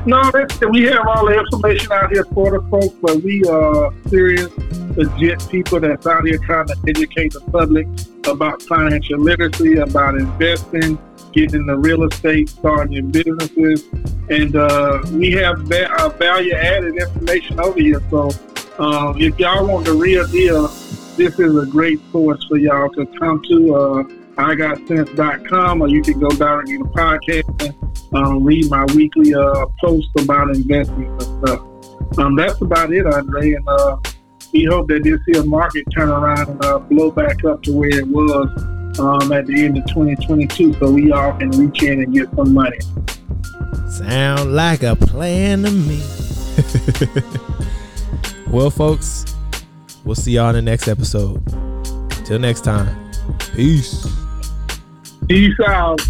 No, we have all the information out here for the folks, but we are serious, legit people that's out here trying to educate the public about financial literacy, about investing, getting into real estate, starting your businesses, and uh, we have va- uh, value added information over here. So uh, if y'all want the real deal, this is a great source for y'all to come to. Uh, IGotCents.com, or you can go directly to podcast um, read my weekly uh, post about investing and stuff. Um, that's about it, Andre. And uh, we hope that this here market turn around and uh, blow back up to where it was um, at the end of 2022 so we all can reach in and get some money. Sound like a plan to me. well, folks, we'll see y'all in the next episode. Till next time, peace. Peace out.